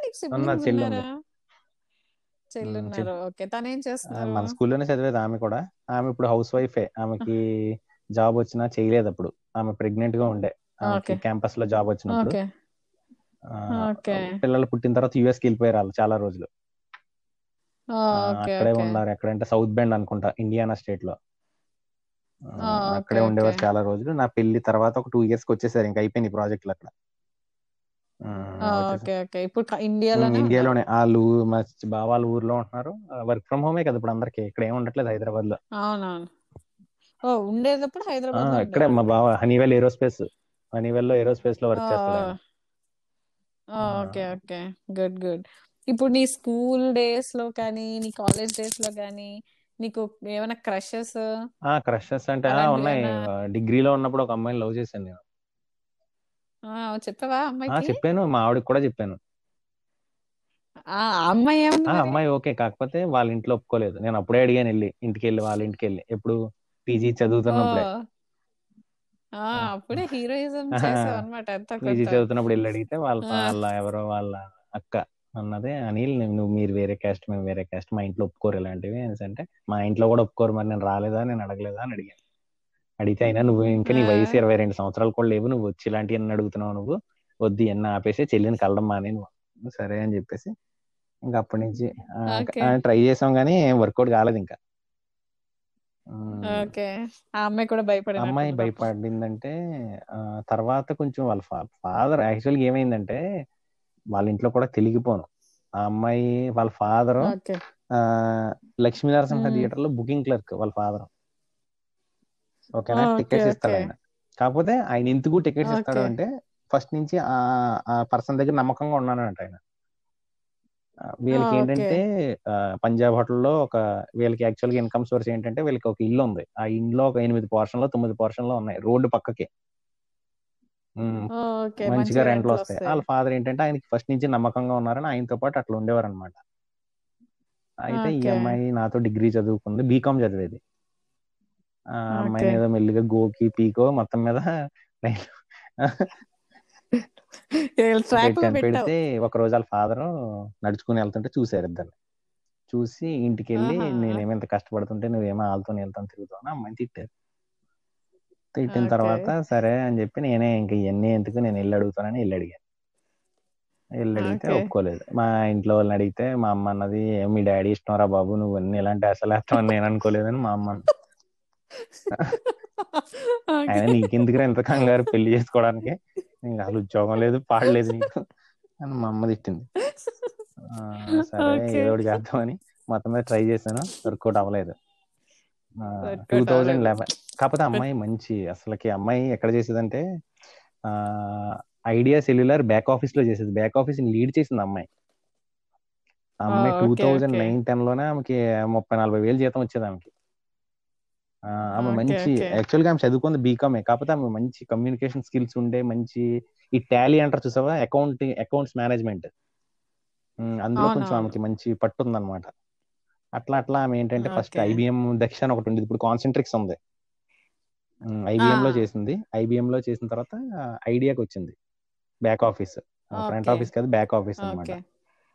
[SPEAKER 1] మన స్కూల్లోనే చదివేది ఆమె కూడా. ఆమె ఇప్పుడు హౌస్ వైఫే ఆమెకి జాబ్ వచ్చినా చేయలేదు అప్పుడు. ఆమె ప్రెగ్నెంట్గా ఉండే. క్యాంపస్లో జాబ్ వచ్చినప్పుడు. పిల్లలు పుట్టిన తర్వాత యుఎస్కి వెళ్ళిపోయారు వాళ్ళు చాలా రోజులు. అక్కడే ఉన్నారు. ఎక్కడంటే సౌత్ బెండ్ అనుకుంటా. ఇండియానా
[SPEAKER 2] స్టేట్లో.
[SPEAKER 1] అక్కడే ఉండేవారు చాలా రోజులు. నా పెళ్ళి తర్వాత ఒక టూ ఇయర్స్కి వచ్చేసారు. ఇంకా అయిపోయింది ప్రాజెక్టులు అక్కడ.
[SPEAKER 2] ఇప్పుడు ఇండియాలోనే
[SPEAKER 1] వాళ్ళు మా బావ వాళ్ళ ఊర్లో ఉంటున్నారు. వర్క్ ఫ్రమ్ హోమే కదా ఇప్పుడు అందరికి. ఇక్కడ ఏం ఉండట్లేదు
[SPEAKER 2] హైదరాబాద్లో ఉండేటప్పుడు హైదరాబాద్
[SPEAKER 1] ఇక్కడే మా బావ హనీవెల్ ఏరోస్పేస్. హనీవెల్లో
[SPEAKER 2] ఏరోస్పేస్లో
[SPEAKER 1] వర్క్ చేస్తాడు
[SPEAKER 2] ఓకే ఓకే. Good good. ఇప్పుడు నీ స్కూల్ డేస్లో కానీ నీ కాలేజ్ డేస్లో కానీ నీకు ఏమైనా క్రషెస్
[SPEAKER 1] ఆ క్రషెస్ అంటే ఆ,
[SPEAKER 2] అలాంటివి
[SPEAKER 1] ఉన్నాయి.
[SPEAKER 2] ఏమైనా?
[SPEAKER 1] డిగ్రీలో ఉన్నప్పుడు ఒక అమ్మాయిని లవ్ చేశాను నేను.
[SPEAKER 2] ఆ, చెప్పావా
[SPEAKER 1] ఆ
[SPEAKER 2] అమ్మాయికి?
[SPEAKER 1] చెప్పాను. మా ఆవిడకి కూడా చెప్పాను.
[SPEAKER 2] ఆ అమ్మాయి ఏముంది
[SPEAKER 1] ఆ
[SPEAKER 2] మరి?
[SPEAKER 1] అమ్మాయి ఓకే. కాకపోతే వాళ్ళ ఇంట్లో ఒప్పుకోలేదు. నేను అప్పుడే అడిగాను వెళ్ళి ఇంటికి వెళ్ళి వాళ్ళ ఇంటికి వెళ్ళి ఎప్పుడు పీజీ
[SPEAKER 2] ఓ
[SPEAKER 1] చదువుతున్నప్పుడే
[SPEAKER 2] ఆ. అప్పుడే హీరోయిజం చేసావు అనమాట ఎంతో
[SPEAKER 1] పీజీ
[SPEAKER 2] కొంత
[SPEAKER 1] చదువుతున్నప్పుడు వెళ్ళి అడిగితే వాళ్ళ
[SPEAKER 2] ఆ,
[SPEAKER 1] వాళ్ళ ఎవరో వాళ్ళ అక్క. అన్నదే అనిల్ నువ్వు మీరు వేరే క్యాస్ట్ మేము వేరే క్యాస్ట్ మా ఇంట్లో ఒప్పుకోరు ఇలాంటివి అనేసి అంటే మా ఇంట్లో కూడా ఒప్పుకోరు మరి నేను రాలేదా నేను అడగలేదా అని అడిగాను. అడిగితే అయినా నువ్వు ఇంకా నీ వయసు ఇరవై రెండు సంవత్సరాలు కూడా లేవు నువ్వు వచ్చి ఇలాంటివన్నీ అడుగుతున్నావు నువ్వు వద్దు ఎన్న ఆపేసి చెల్లిని కలడం మానే నువ్వు సరే అని చెప్పేసి ఇంకా అప్పటి నుంచి ట్రై చేసాం కానీ వర్కౌట్ కాలేదు ఇంకా.
[SPEAKER 2] అమ్మాయి కూడా
[SPEAKER 1] అమ్మాయి భయపడిందంటే తర్వాత కొంచెం వాళ్ళ ఫాదర్ యాక్చువల్గా ఏమైందంటే వాళ్ళ ఇంట్లో కూడా తెలిగిపోను ఆ అమ్మాయి వాళ్ళ father
[SPEAKER 2] okay.
[SPEAKER 1] Lakshmi Narasimha
[SPEAKER 2] um.
[SPEAKER 1] థియేటర్లో బుకింగ్ క్లర్క్ వాళ్ళ ఫాదర్ ఓకేనా?
[SPEAKER 2] ఓకే
[SPEAKER 1] టికెట్స్ ఇస్తాడు ఆయన. కాకపోతే ఆయన ఎందుకు టికెట్స్ ఇస్తాడు అంటే ఫస్ట్ నుంచి ఆ ఆ పర్సన్ దగ్గర నమ్మకంగా ఉన్నాను అంట ఆయన వీళ్ళకి ఏంటంటే పంజాబ్ హోటల్లో ఒక వీళ్ళకి యాక్చువల్గా ఇన్కమ్ సోర్స్ ఏంటంటే వీళ్ళకి ఒక ఇల్లు ఉంది. ఆ ఇంట్లో ఒక ఎనిమిది పోర్షన్లో తొమ్మిది పోర్షన్లో ఉన్నాయి రోడ్డు పక్కకి. మంచిగా రెంట్లు వస్తాయి. వాళ్ళ ఫాదర్ ఏంటంటే ఆయనకి ఫస్ట్ నుంచి నమ్మకంగా ఉన్నారని ఆయనతో పాటు అట్లా ఉండేవారు అనమాట అయితే ఈ అమ్మాయి నాతో డిగ్రీ చదువుకుంది. బీకామ్ చదివేది. ఆ
[SPEAKER 2] ఓకే.
[SPEAKER 1] అమ్మాయిని ఏదో మెల్లిగా గోకి పీకో మొత్తం మీద కనిపెడితే ఒక రోజు వాళ్ళ ఫాదర్ నడుచుకుని వెళ్తుంటే చూసారు ఇద్దరు చూసి ఇంటికి వెళ్ళి నేనేమో ఇంత కష్టపడుతుంటే నువ్వేమో వాళ్ళతో వెళ్తాను తిరుగుతావు అమ్మాయిని తిట్టారు. తిట్టిన తర్వాత సరే అని చెప్పి నేనే ఇంక ఇవన్నీ ఎందుకు నేను వెళ్ళి అడుగుతానని వెళ్ళి అడిగాను వెళ్ళి అడిగితే ఒప్పుకోలేదు. మా ఇంట్లో వాళ్ళని అడిగితే మా అమ్మ అన్నది "ఏ, మీ డాడీ ఇష్టం రా బాబు నువ్వు అన్ని ఇలాంటి అసలు వేస్తావని నేను అనుకోలేదని మా అమ్మ ఆయన నీకెందుకురా ఇంత కంగారు పెళ్ళి చేసుకోవడానికి? నీకు అసలు ఉద్యోగం లేదు పాడలేదు నీకు అని మా అమ్మ తిట్టింది. సరే ఏదో ఒకటి చేద్దామని మొత్తం మీద ట్రై చేశాను. వర్కౌట్ అవ్వలేదు. టూ థౌజండ్ లెవెన్ కాకపోతే అమ్మాయి మంచి. అసలుకి అమ్మాయి ఎక్కడ చేసేదంటే ఐడియా సెల్యులర్ బ్యాక్ ఆఫీస్లో చేసేది. బ్యాక్ ఆఫీస్ లీడ్ చేసింది అమ్మాయి. అమ్మాయి టూ థౌజండ్ నైన్ టెన్లోనే ఆమెకి ముప్పై నలభై వేలు జీతం వచ్చేది ఆమెకి. ఆమె మంచి
[SPEAKER 2] ఓకే.
[SPEAKER 1] యాక్చువల్గా ఆమె చదువుకుంది బీకామే కాకపోతే ఆమె మంచి కమ్యూనికేషన్ స్కిల్స్ ఉండే మంచి ఈ టాలీ అంటారు చూసావా? అకౌంటింగ్ అకౌంట్స్ మేనేజ్మెంట్ అందులో కొంచెం ఆమెకి మంచి పట్టు ఉందన్నమాట అట్లా అట్లా ఆమె ఏంటంటే ఫస్ట్ ఐబిఎం దక్ష అని ఒకటి ఉంది ఇప్పుడు కాన్సెంట్రిక్స్ ఉంది. ఐబిఎం లో చేసింది. ఐబిఎం లో చేసిన తర్వాత ఐడియాకి వచ్చింది. బ్యాక్ ఆఫీస్ ఫ్రంట్ ఆఫీస్ కాదు బ్యాక్ ఆఫీస్ అన్నమాట.
[SPEAKER 2] ఓకే.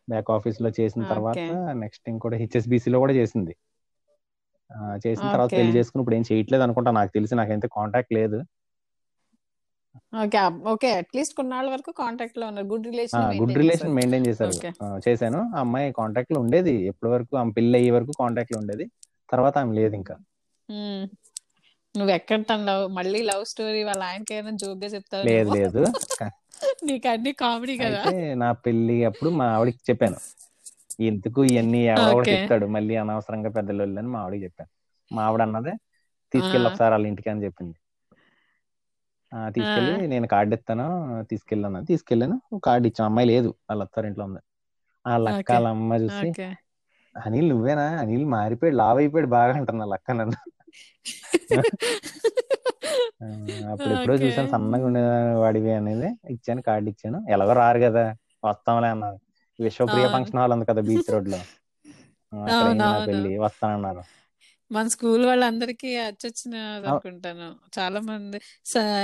[SPEAKER 1] బ్యాక్ ఆఫీస్లో చేసిన తర్వాత నెక్స్ట్ ఇంకోటి HSBC లో కూడా చేసింది. చేసిన తర్వాత పెళ్ళి చేసుకుని ఇప్పుడు ఏం చేయట్లేదు అనుకుంటా. నాకు తెలిసి నాకైతే కాంటాక్ట్ లేదు.
[SPEAKER 2] ఓకే ఓకే అట్లీస్ట్ కొన్నాళ్ళ వరకు కాంటాక్ట్లో ఉన్నారు. Good relation
[SPEAKER 1] good relation maintain చేశారు. చేశాను. ఆ అమ్మాయి కాంటాక్ట్లో ఉండేది. ఎప్పటి వరకు ఆమె పెళ్ళి అయ్యే వరకు కాంటాక్ట్లో ఉండేది. తర్వాత ఆమె లేదు ఇంకా.
[SPEAKER 2] ఉమ్. నువ్వు ఎక్కడ తన లవ్ మళ్ళీ లవ్ స్టోరీ వాళ్ళ ఆయనకి ఏమైనా జోక్గా చెప్తావు
[SPEAKER 1] లేదు లేదు.
[SPEAKER 2] నీకు అన్ని కామెడీ కదా.
[SPEAKER 1] నా పెళ్ళి అప్పుడు మా ఆవిడకి చెప్పాను. ఎందుకు ఇవన్నీ ఎవడో చెప్తాడు? మళ్ళీ అనవసరంగా పెద్దలు అని మా ఆవిడకి చెప్పాను. మా ఆవిడ అన్నదే తీసుకెళ్ళి ఒకసారి వాళ్ళ ఇంటికి అని చెప్పింది. తీసుకెళ్ళి నేను కార్డు ఇస్తాను తీసుకెళ్ళాను? తీసుకెళ్ళాను. కార్డు ఇచ్చాను అమ్మాయి లేదు. వాళ్ళ అత్తారింట్లో ఉంది.
[SPEAKER 2] ఓకే.
[SPEAKER 1] వాళ్ళ అమ్మ చూసి అనిల్ నువ్వేనా? అనిల్ మారిపోయాడు. లావ్ అయిపోయాడు బాగా వాళ్ళ అక్క నన్ను. ఆ, అప్పుడు ఎప్పుడో చూసాను సన్నగా ఉండే వాడివి అనేది. ఇచ్చాను కార్డు ఇచ్చాను. ఎలాగో రారు కదా. వస్తాంలే అన్నారు. విశ్వప్రియ ఫంక్షన్ హాల్ ఉంది కదా బీచ్ రోడ్లో ఆ, పెళ్ళి వస్తానన్నారు.
[SPEAKER 2] మన స్కూల్ వాళ్ళందరికీ అచ్చొచ్చినది
[SPEAKER 1] ఆ,
[SPEAKER 2] అనుకుంటాను. చాలా మంది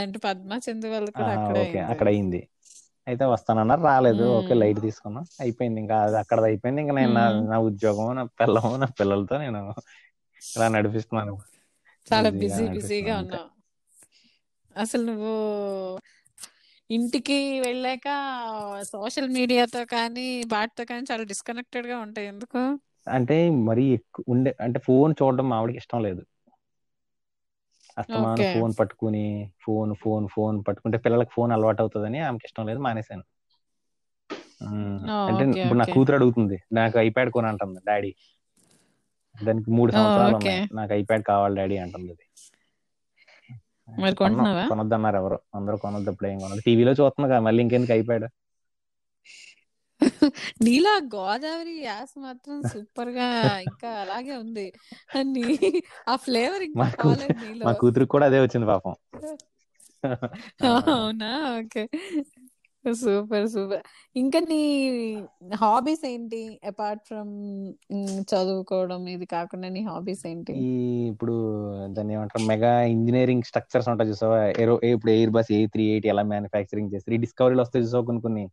[SPEAKER 2] అంటే పద్మ చందు వాళ్ళకి కూడా అక్కడే
[SPEAKER 1] ఓకే.
[SPEAKER 2] అయింది.
[SPEAKER 1] అక్కడ అయింది అయితే వస్తానన్నారు. రాలేదు. ఓకే లైట్ తీసుకున్నాం. అయిపోయింది ఇంకా. అది అక్కడ అయిపోయింది. ఇంకా నేను నా ఉద్యోగం నా పిల్లము నా పిల్లలతో నేను ఇలా నడిపిస్తున్నాను.
[SPEAKER 2] చాలా బిజీ బిజీగా ఉన్నావు. అసలు నువ్వు ఇంటికి వెళ్ళాక సోషల్ మీడియాతో కానీ వాటితో కానీ చాలా డిస్కనెక్టెడ్గా ఉంటాయి. ఎందుకు?
[SPEAKER 1] అంటే మరీ ఎక్కువ ఉండే అంటే ఫోన్ చూడడం ఆవిడకి ఇష్టం లేదు. అస్తమానం ఫోన్ పట్టుకుని ఫోన్ ఫోన్ ఫోన్ పట్టుకుంటే పిల్లలకి ఫోన్ అలవాటు అవుతుందని ఆమెకి ఇష్టం లేదు మానేశాను. అంటే ఇప్పుడు నా కూతురు అడుగుతుంది నాకు ఐప్యాడ్ కొని అంటుంది డాడీ. దానికి మూడు సంవత్సరాలు నాకు ఐప్యాడ్ కావాలి డాడీ అంటుంది అది కొనొద్దన్నారు ఎవరు. అందరూ కొనొద్దు ఇప్పుడు ఏం కొనొద్దు. టీవీలో చూస్తున్నా కదా మళ్ళీ ఇంకెందుకు ఐప్యాడ్?
[SPEAKER 2] నీలా గోదావరి యాస మాత్రం సూపర్గా ఇంకా అలాగే ఉంది. నీ ఆ ఫ్లేవర్ ఇంకా
[SPEAKER 1] మా కూతురు కూడా అదే వచ్చింది పాపం.
[SPEAKER 2] అవునా? ఓకే. Super super. ఇంకా నీ హాబీస్ ఏంటి? అపార్ట్ ఫ్రమ్ చదువుకోవడం ఇది కాకుండా నీ హాబీస్ ఏంటి?
[SPEAKER 1] ఇప్పుడు దాన్ని ఏమంటారు? మెగా ఇంజనీరింగ్ స్ట్రక్చర్స్ ఉంటాయి చూసావా? ఏరో ఇప్పుడు Airbus A three eight ఎలా మ్యానుఫ్యాక్చరింగ్ చేస్తారు ఈ డిస్కవరీలు వస్తాయి చూసావా కొన్ని కొన్ని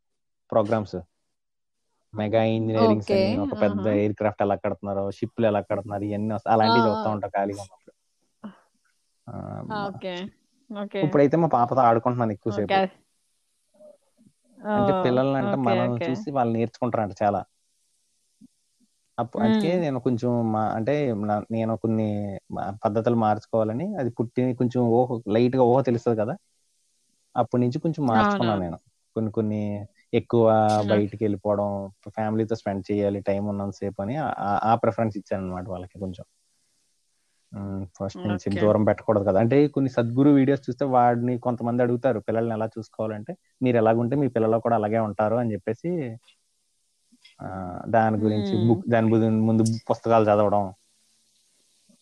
[SPEAKER 1] ప్రోగ్రామ్స్? మెగా అని ఒక పెద్ద ఎయిర్ క్రాఫ్ట్ ఎలా కడుతున్నారు షిప్లు ఎలా కడుతున్నారు ఇవన్నీ అలాంటివి చూస్తా ఉంటా ఖాళీగా ఉన్నప్పుడు. ఇప్పుడైతే మా పాపతో ఆడుకుంటున్నాను ఎక్కువసేపు అంటే పిల్లల్ని అంటే మనం చూసి వాళ్ళు నేర్చుకుంటారంట చాలా. అప్పుడు అందుకే. నేను కొంచెం మా అంటే నేను కొన్ని పద్ధతులు మార్చుకోవాలని అది పుట్టి కొంచెం ఊహ లైట్గా ఊహ తెలుస్తుంది కదా. అప్పటి నుంచి కొంచెం మార్చుకున్నాను నేను. కొన్ని కొన్ని ఎక్కువ బయటికి వెళ్ళిపోవడం ఫ్యామిలీతో స్పెండ్ చేయాలి టైం ఉన్నంతసేపు అని ఆ- ప్రిఫరెన్స్ ఇచ్చాను అనమాట వాళ్ళకి కొంచెం. ఫస్ట్ నుంచి దూరం పెట్టకూడదు కదా. అంటే కొన్ని సద్గురు వీడియోస్ చూస్తే వాడిని కొంతమంది అడుగుతారు పిల్లల్ని ఎలా చూసుకోవాలంటే మీరు ఎలాగుంటే మీ పిల్లలు కూడా అలాగే ఉంటారు అని చెప్పేసి ఆ, దాని గురించి. బుక్ దాని ముందు పుస్తకాలు చదవడం.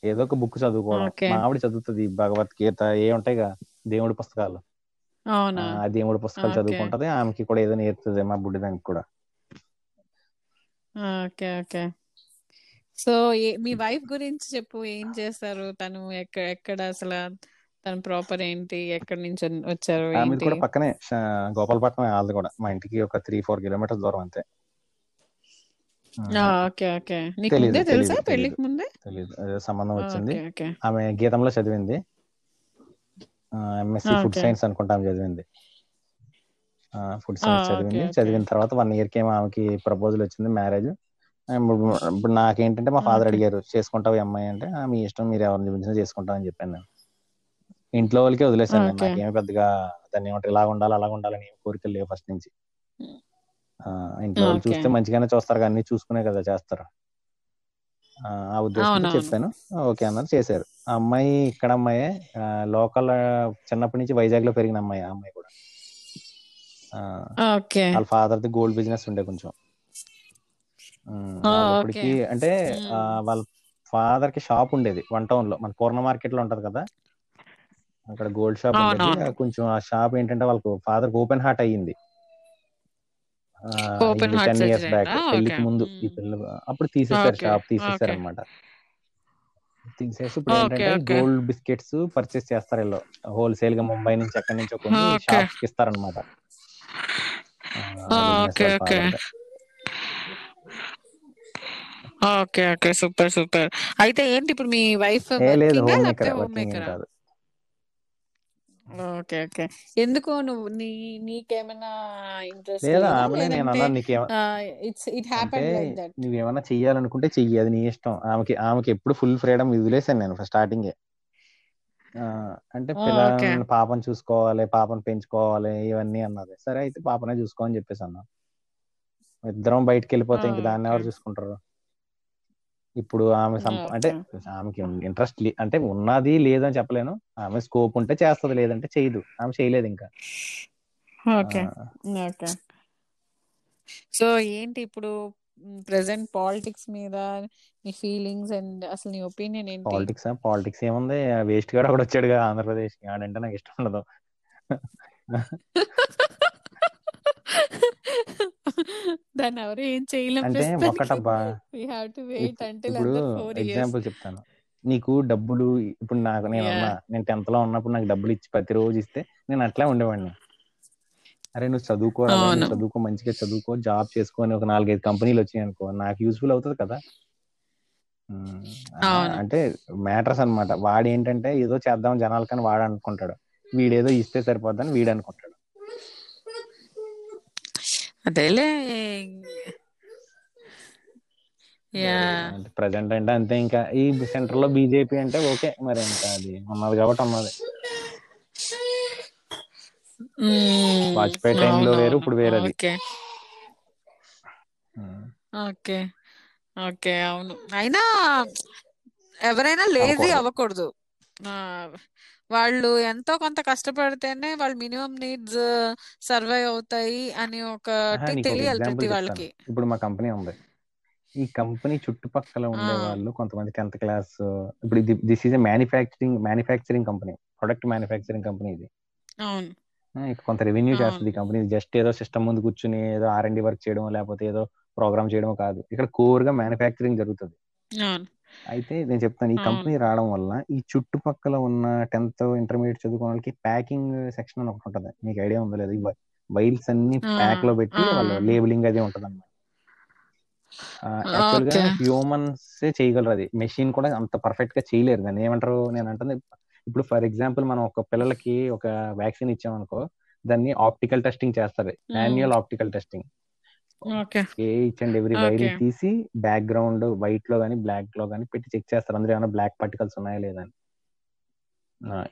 [SPEAKER 1] ఏదో ఒక బుక్ చదువుకోవడం. మా ఆవిడ చదువుతుంది భగవద్గీత ఏ ఉంటాయిగా దేవుడి పుస్తకాలు.
[SPEAKER 2] అవునా?
[SPEAKER 1] ఆ దేవుడి పుస్తకాలు
[SPEAKER 2] ఓకే.
[SPEAKER 1] చదువుకుంటది. ఆమెకి కూడా ఏదో నేర్పుతుంది మా బుడ్డిదానికి కూడా.
[SPEAKER 2] Okay okay. సో ఏ- మీ వైఫ్ గురించి చెప్పు. ఏం చేస్తారు? తను ఎక్కడ ఎక్కడ అసలు? తన ప్రాపర్ ఏంటి? ఎక్కడి నుంచి వచ్చారు?
[SPEAKER 1] ఆమెది
[SPEAKER 2] ఏంటి?
[SPEAKER 1] కూడా పక్కనే ష- గోపాలపట్నం వాళ్ళది కూడా. మా ఇంటికి ఒక త్రీ ఫోర్ కిలోమీటర్స్ దూరం అంతే.
[SPEAKER 2] ఆ, ఓకే ఓకే. నీకు
[SPEAKER 1] తెలీదు
[SPEAKER 2] ముందే తెలుసా
[SPEAKER 1] తెలీదు తెలీదు.
[SPEAKER 2] పెళ్ళికి ముందే?
[SPEAKER 1] తెలీదు. సంబంధం వచ్చింది.
[SPEAKER 2] Okay okay.
[SPEAKER 1] ఆమె గీతంలో చదివింది. ఎంఎస్సి ఫుడ్ సైన్స్ అనుకుంటా చదివింది. ఫుడ్ సైన్స్ చదివింది. చదివిన తర్వాత వన్ ఇయర్కి ఆమెకి ప్రపోజల్ వచ్చింది మ్యారేజ్ ఇప్పుడు నాకేంటంటే మా ఫాదర్ అడిగారు చేసుకుంటావు అమ్మాయి? అంటే "ఆ, మీ ఇష్టం మీరు ఎవరిని చూపించినా చేసుకుంటాం అని చెప్పాను నేను. ఇంట్లో వాళ్ళకి
[SPEAKER 2] ఓకే.
[SPEAKER 1] నాకేమి పెద్దగా దాన్ని ఏమంటారు ఇలా ఉండాలి అలా ఉండాలని కోరికలు లేవు ఫస్ట్ నుంచి. ఇంట్లో వాళ్ళు చూస్తే మంచిగానే చూస్తారు కానీ అన్ని చూసుకునే కదా చేస్తారు. ఆ ఉద్దేశంతో
[SPEAKER 2] అవునవును.
[SPEAKER 1] చెప్పాను. ఓకే అన్నారు చేశారు. ఆ అమ్మాయి ఇక్కడ అమ్మాయే. లోకల్ చిన్నప్పటి నుంచి వైజాగ్లో పెరిగిన అమ్మాయి ఆ అమ్మాయి కూడా. వాళ్ళ ఫాదర్ ది గోల్డ్ బిజినెస్ ఉండే కొంచెం. ఇప్పటికి అంటే. వాళ్ళ ఫాదర్కి షాప్ ఉండేది వన్ టౌన్లో మన పూర్ణ మార్కెట్లో ఉంటది కదా. అక్కడ గోల్డ్ షాప్ ఉండేది. కొంచెం ఆ షాప్ ఏంటంటే వాళ్ళకు ఫాదర్ ఓపెన్ హార్ట్ అయ్యింది.
[SPEAKER 2] ఓపెన్
[SPEAKER 1] అయ్యింది
[SPEAKER 2] heart
[SPEAKER 1] ten years
[SPEAKER 2] surgery
[SPEAKER 1] back పెళ్ళికి ముందు ఈ. పిల్ల అప్పుడు షాప్ అనమాట తీసేసి ఇప్పుడు ఏంటంటే గోల్డ్ బిస్కెట్స్ పర్చేస్ చేస్తారు వీళ్ళు. హోల్సేల్గా ముంబై నుంచి ఎక్కడి నుంచో కొన్ని షాప్స్కి ఇస్తారనమాట
[SPEAKER 2] okay okay. Okay okay. Super super. అయితే ఏంటి ఇప్పుడు మీ వైఫ్
[SPEAKER 1] లేదు హోమ్ మేకరా కాదు.
[SPEAKER 2] Okay okay. ఎందుకు నువ్వు నీ నీకేమైనా ఇంట్రెస్ట్
[SPEAKER 1] లేదా ఆమెనే నేను అన్నాను నీకేమ
[SPEAKER 2] ఇట్స్ ఇట్
[SPEAKER 1] అంటే
[SPEAKER 2] హ్యాపెండ్ లైక్ దట్
[SPEAKER 1] నువ్వేమన్నా చెయ్యాలనుకుంటే చెయ్యి అది నీ ఇష్టం. ఆమెకి ఆమెకి ఎప్పుడు ఫుల్ ఫ్రీడమ్ వదిలేసాను నేను స్టార్టింగే అంటే
[SPEAKER 2] ఓకే.
[SPEAKER 1] పిల్లల్ని పాపను చూసుకోవాలి పాపను పెంచుకోవాలి ఇవన్నీ అన్నది. సరే అయితే పాపనే చూసుకో అని చెప్పేసి అన్నా. ఇద్దరం బయటికి వెళ్ళిపోతే ఇంక దాన్ని ఎవరు చూసుకుంటారు? ఇప్పుడు ఆమె అంటే ఆమెకి ఇంట్రెస్ట్ అంటే ఉన్నది లేదని చెప్పలేను. ఆమె స్కోప్ ఉంటే చేస్తది లేదంటే చేయదు. ఆమె చేయలేదు ఇంకా.
[SPEAKER 2] సో ఏంటి ఇప్పుడు ప్రెసెంట్ పాలిటిక్స్ మీద నీ ఫీలింగ్స్ అండ్ అసలు నీ ఒపీనియన్ ఏంటి?
[SPEAKER 1] పాలిటిక్స్ పాలిటిక్స్ ఏముంది? వేస్ట్ గాడు ఒకడు వచ్చాడుగా ఆంధ్రప్రదేశ్ ఆడంటే నాకు ఇష్టం ఉండదు.
[SPEAKER 2] దాన్ని ఎవరు ఏం చేయలేం
[SPEAKER 1] అంటే ఒకటబ్బా
[SPEAKER 2] we have to wait years
[SPEAKER 1] example చెప్తాను. నీకు డబ్బులు ఇప్పుడు నాకు నేను నేను టెన్త్లో ఉన్నప్పుడు నాకు డబ్బులు ఇచ్చి ప్రతిరోజు ఇస్తే నేను అట్లే ఉండేవాడిని. అరే నువ్వు నువ్వు చదువుకో మంచిగా చదువుకో జాబ్ చేసుకొని ఒక నాలుగైదు కంపెనీలు వచ్చాయి అనుకో నాకు యూస్ఫుల్ అవుతుంది కదా. అంటే మ్యాటర్స్ అన్నమాట. వాడు ఏంటంటే ఏదో చేద్దాం జనాలకని వాడు అనుకుంటాడు. వీడేదో ఇస్తే సరిపోద్దని వీడు అనుకుంటాడు.
[SPEAKER 2] అదేలే యా.
[SPEAKER 1] అంటే ప్రజెంట్ అంటే అంతే ఇంకా. ఈ సెంటర్లో బీజేపీ అంటే ఓకే మరి ఇంకా అది ఉన్నది కాబట్టి ఉన్నది. వాజ్పేయి టైంలో వేరు ఇప్పుడు వేరు
[SPEAKER 2] ఓకే. ఓకే. ఓకే అవును. అయినా ఎవరైనా లేజీ
[SPEAKER 1] అవ్వకూడదు.
[SPEAKER 2] వాళ్ళు ఎంతో కొంత కష్టపడితేనే వాళ్ళు మినిమం నీడ్స్ సర్వైవ్ అవుతాయి అని ఒకటి
[SPEAKER 1] నీకు ఒక
[SPEAKER 2] తెలియాలి
[SPEAKER 1] ఎగ్జాంపుల్
[SPEAKER 2] ప్రతి
[SPEAKER 1] చెప్తాను.
[SPEAKER 2] వాళ్ళకి
[SPEAKER 1] ఇప్పుడు మా కంపెనీ ఉంది. ఈ కంపెనీ చుట్టుపక్కల
[SPEAKER 2] ఆ,
[SPEAKER 1] ఉండే వాళ్ళు కొంతమంది టెన్త్ క్లాస్ ఇప్పుడు ఇది this is manufacturing manufacturing company product manufacturing company ఇది.
[SPEAKER 2] అవును.
[SPEAKER 1] ఆ, ఇక కొంత రెవెన్యూ
[SPEAKER 2] అవును
[SPEAKER 1] చేస్తుంది ఈ కంపెనీ. జస్ట్ ఏదో సిస్టమ్ ముందు కూర్చుని ఏదో ఆర్ అండ్ వర్క్ చేయడం లేకపోతే ఏదో ప్రోగ్రామ్ చేయడం కాదు. ఇక్కడ కోర్గా మ్యానుఫ్యాక్చరింగ్ జరుగుతుంది.
[SPEAKER 2] అవును.
[SPEAKER 1] అయితే నేను చెప్తాను ఈ
[SPEAKER 2] అవును
[SPEAKER 1] కంపెనీ రావడం వల్ల ఈ చుట్టుపక్కల ఉన్న టెన్త్ ఇంటర్మీడియట్ చదువుకున్న వాళ్ళకి ప్యాకింగ్ సెక్షన్ అని ఒకటి ఉంటుంది. మీకు ఐడియా ఉందో లేదు? వైల్స్ అన్ని
[SPEAKER 2] ఆ,
[SPEAKER 1] ప్యాక్లో పెట్టి
[SPEAKER 2] ఆ,
[SPEAKER 1] వాళ్ళు లేబులింగ్ అది ఉంటది అనమాట యాక్చువల్గా
[SPEAKER 2] ఓకే.
[SPEAKER 1] హ్యూమన్స్ చేయగలరు అది. మెషిన్ కూడా అంత పర్ఫెక్ట్గా చేయలేరు. దాన్ని ఏమంటారు? నేను అంటుంది ఇప్పుడు ఫర్ ఎగ్జాంపుల్ మనం ఒక పిల్లలకి ఒక వ్యాక్సిన్ ఇచ్చామనుకో దాన్ని ఆప్టికల్ టెస్టింగ్ చేస్తారు. Manual optical testing.
[SPEAKER 2] Okay.
[SPEAKER 1] Each and every
[SPEAKER 2] okay.
[SPEAKER 1] తీసి బ్యాక్గ్రౌండ్ వైట్లో కానీ బ్లాక్లో కానీ పెట్టి చెక్ చేస్తారు. అందులో ఏమైనా బ్లాక్ పార్టికల్స్ ఉన్నాయా లేదా అని.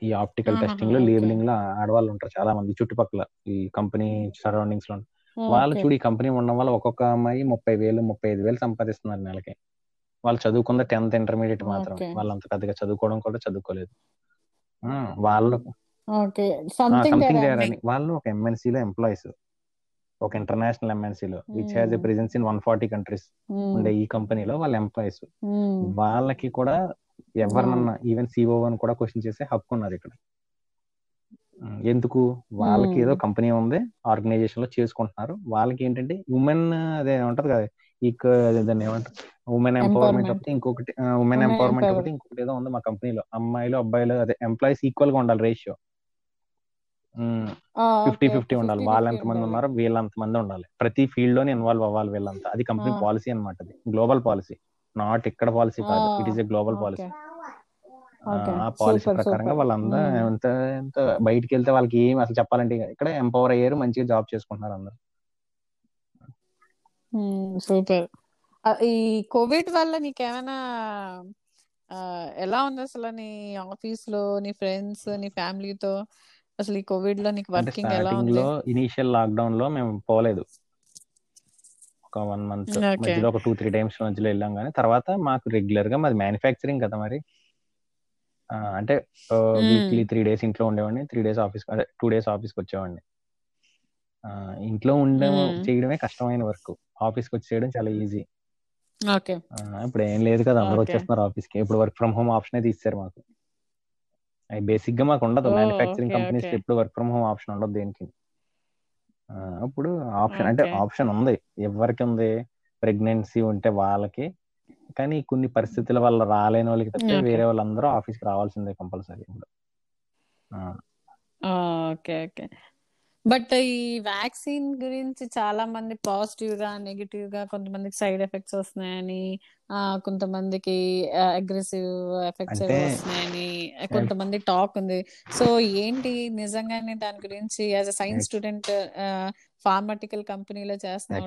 [SPEAKER 1] ఈ ఆప్టికల్ టెస్టింగ్లో లేబులింగ్లో ఆడవాళ్ళు ఉంటారు చాలా మంది చుట్టుపక్కల ఈ కంపెనీ సరౌండింగ్స్లో వాళ్ళు చూడు ఈ కంపెనీ ఉండడం వల్ల ఒక్కొక్క అమ్మాయి ముప్పై వేలు ముప్పై ఐదు వేలు సంపాదిస్తున్నారు నెలకి. వాళ్ళు చదువుకుంది టెన్త్ ఇంటర్మీడియట్ మాత్రం
[SPEAKER 2] ఓకే.
[SPEAKER 1] వాళ్ళు అంత పెద్దగా చదువుకోవడం కూడా చదువుకోలేదు. వాళ్ళు
[SPEAKER 2] సంథింగ్
[SPEAKER 1] వాళ్ళు ఒక MNC లో ఎంప్లాయీస్ ఒక ఇంటర్నేషనల్ ఎంఎన్సీ లో which has a presence in one forty countries ఉండే ఈ కంపెనీలో వాళ్ళ ఎంప్లాయీస్ వాళ్ళకి కూడా ఎవరినన్నా ఈవెన్ సిఓ అని కూడా క్వశ్చన్ చేసే హక్కు ఉన్నది ఇక్కడ. ఉమ్, ఎందుకు? వాళ్ళకి ఏదో కంపెనీ ఉంది ఆర్గనైజేషన్లో చేసుకుంటున్నారు. వాళ్ళకి ఏంటంటే ఉమెన్ అదే ఉంటది కదా ఈ దాన్ని ఏమంటారు? ఉమెన్ ఎంపవర్మెంట్ ఒకటి ఇంకొకటి ఉమెన్ ఎంపవర్మెంట్
[SPEAKER 2] ఎంపవర్
[SPEAKER 1] ఒకటి ఇంకొకటి ఏదో ఉంది మా కంపెనీలో అమ్మాయిలు అబ్బాయిలు అదే ఎంప్లాయీస్ ఈక్వల్గా ఉండాలి రేషియో. ఫిఫ్టీ ఫిఫ్టీ ఉండాలి. వాళ్ళు ఎంతమంది ఉన్నారో వీళ్ళు అంతమంది ఉండాలి. ప్రతి ఫీల్డ్లోనే ఇన్వాల్వ్ అవ్వాలి వీళ్ళంతా. అది కంపెనీ పాలసీ అన్నమాట అది. గ్లోబల్ పాలసీ నాట్ ఇక్కడ పాలసీ కాదు. It is a global policy ఆ పాలసీ ప్రకారంగా వాళ్ళంతా ఎంత ఎంత బయటికి వెళ్తే వాళ్ళకి ఏం అసలు చెప్పాలంటే ఇక్కడ ఎంపవర్ అయ్యారు మంచిగా జాబ్ చేసుకుంటున్నారు అందరు.
[SPEAKER 2] సూపర్. ఈ కోవిడ్ వల్ల నీకేమైనా ఎలా ఉంది అసలు నీ ఆఫీస్లో నీ ఫ్రెండ్స్ నీ ఫ్యామిలీతో అసలు ఈ కోవిడ్లో నీకు
[SPEAKER 1] అంటే
[SPEAKER 2] వర్కింగ్ ఎలా ఉంది?
[SPEAKER 1] లో ఇనీషియల్ లాక్డౌన్లో మేము పోలేదు. ఒక వన్ మంత్ మధ్యలో ఒక టూ త్రీ టైమ్స్ మధ్యలో వెళ్ళాం కానీ తర్వాత మాకు రెగ్యులర్గా మాది మ్యానుఫ్యాక్చరింగ్ కదా మరి. అంటే వీక్లీ త్రీ డేస్ ఇంట్లో ఉండేవాడిని త్రీ డేస్ ఆఫీస్ అదే టూ డేస్ ఆఫీస్కి వచ్చేవాడిని. ఆ, ఇంట్లో ఉండే చేయడమే కష్టమైన వర్క్. ఆఫీస్కి వచ్చి చేయడం చాలా ఈజీ
[SPEAKER 2] ఓకే.
[SPEAKER 1] ఇప్పుడు ఏం లేదు కదా అందరూ వచ్చేస్తున్నారు ఆఫీస్కి ఇప్పుడు వర్క్ ఫ్రమ్ హోమ్ ఆప్షన్ ఇచ్చారు మాకు. అవి బేసిక్గా మాకు ఉండదు. మ్యానుఫ్యాక్చరింగ్ కంపెనీస్ ఎప్పుడు వర్క్ ఫ్రమ్ హోమ్ ఆప్షన్ ఉండదు దేనికి. అప్పుడు ఆప్షన్ అంటే ఆప్షన్ ఉంది. ఎవరికి ఉంది? ప్రెగ్నెన్సీ ఉంటే వాళ్ళకి. కానీ కొన్ని పరిస్థితుల వల్ల రాలేని వాళ్ళకి తప్పితే వేరే వాళ్ళందరూ ఆఫీస్కి రావాల్సిందే కంపల్సరీ ఇప్పుడు.
[SPEAKER 2] ఓకే ఓకే బట్ ఈ వ్యాక్సిన్ గురించి చాలా మంది పాజిటివ్గా నెగిటివ్గా కొంతమందికి సైడ్ ఎఫెక్ట్స్ వస్తున్నాయని కొంతమందికి అగ్రెసివ్ ఎఫెక్ట్స్ వస్తున్నాయని కొంతమంది టాక్ ఉంది. సో ఏంటి నిజంగానే దాని గురించి as a science student pharmaceutical కంపెనీలో చేస్తున్నావు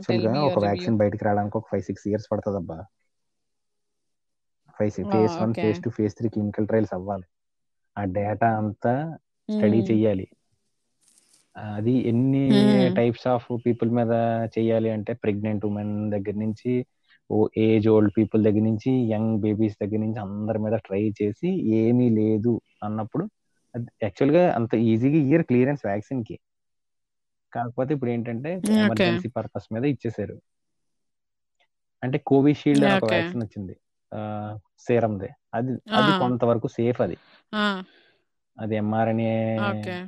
[SPEAKER 1] ఒక వ్యాక్సిన్ బయటకు రావడానికి ఒక ఫైవ్ సిక్స్ ఇయర్స్ పడుతుంది అబ్బా five phase one phase two phase three clinical trials అవ్వాలి. ఆ డేటా అంతా స్టడీ చెయ్యాలి. అది ఎన్ని టైప్స్ ఆఫ్ పీపుల్ మీద చెయ్యాలి అంటే ప్రెగ్నెంట్ ఉమెన్ దగ్గర నుంచి ఓ ఏజ్ ఓల్డ్ పీపుల్ దగ్గర నుంచి యంగ్ బేబీస్ దగ్గర నుంచి అందరి మీద ట్రై చేసి ఏమీ లేదు అన్నప్పుడు యాక్చువల్గా అంత ఈజీగా ఇయర్ క్లియరెన్స్ వ్యాక్సిన్కి. కాకపోతే ఇప్పుడు ఏంటంటే ఎమర్జెన్సీ పర్పస్ మీద ఇచ్చేసారు. అంటే కోవిషీల్డ్ ఒక వ్యాక్సిన్ వచ్చింది. సేరంది అది అది కొంతవరకు సేఫ్ అది. అది ఎంఆర్ఎన్ఏ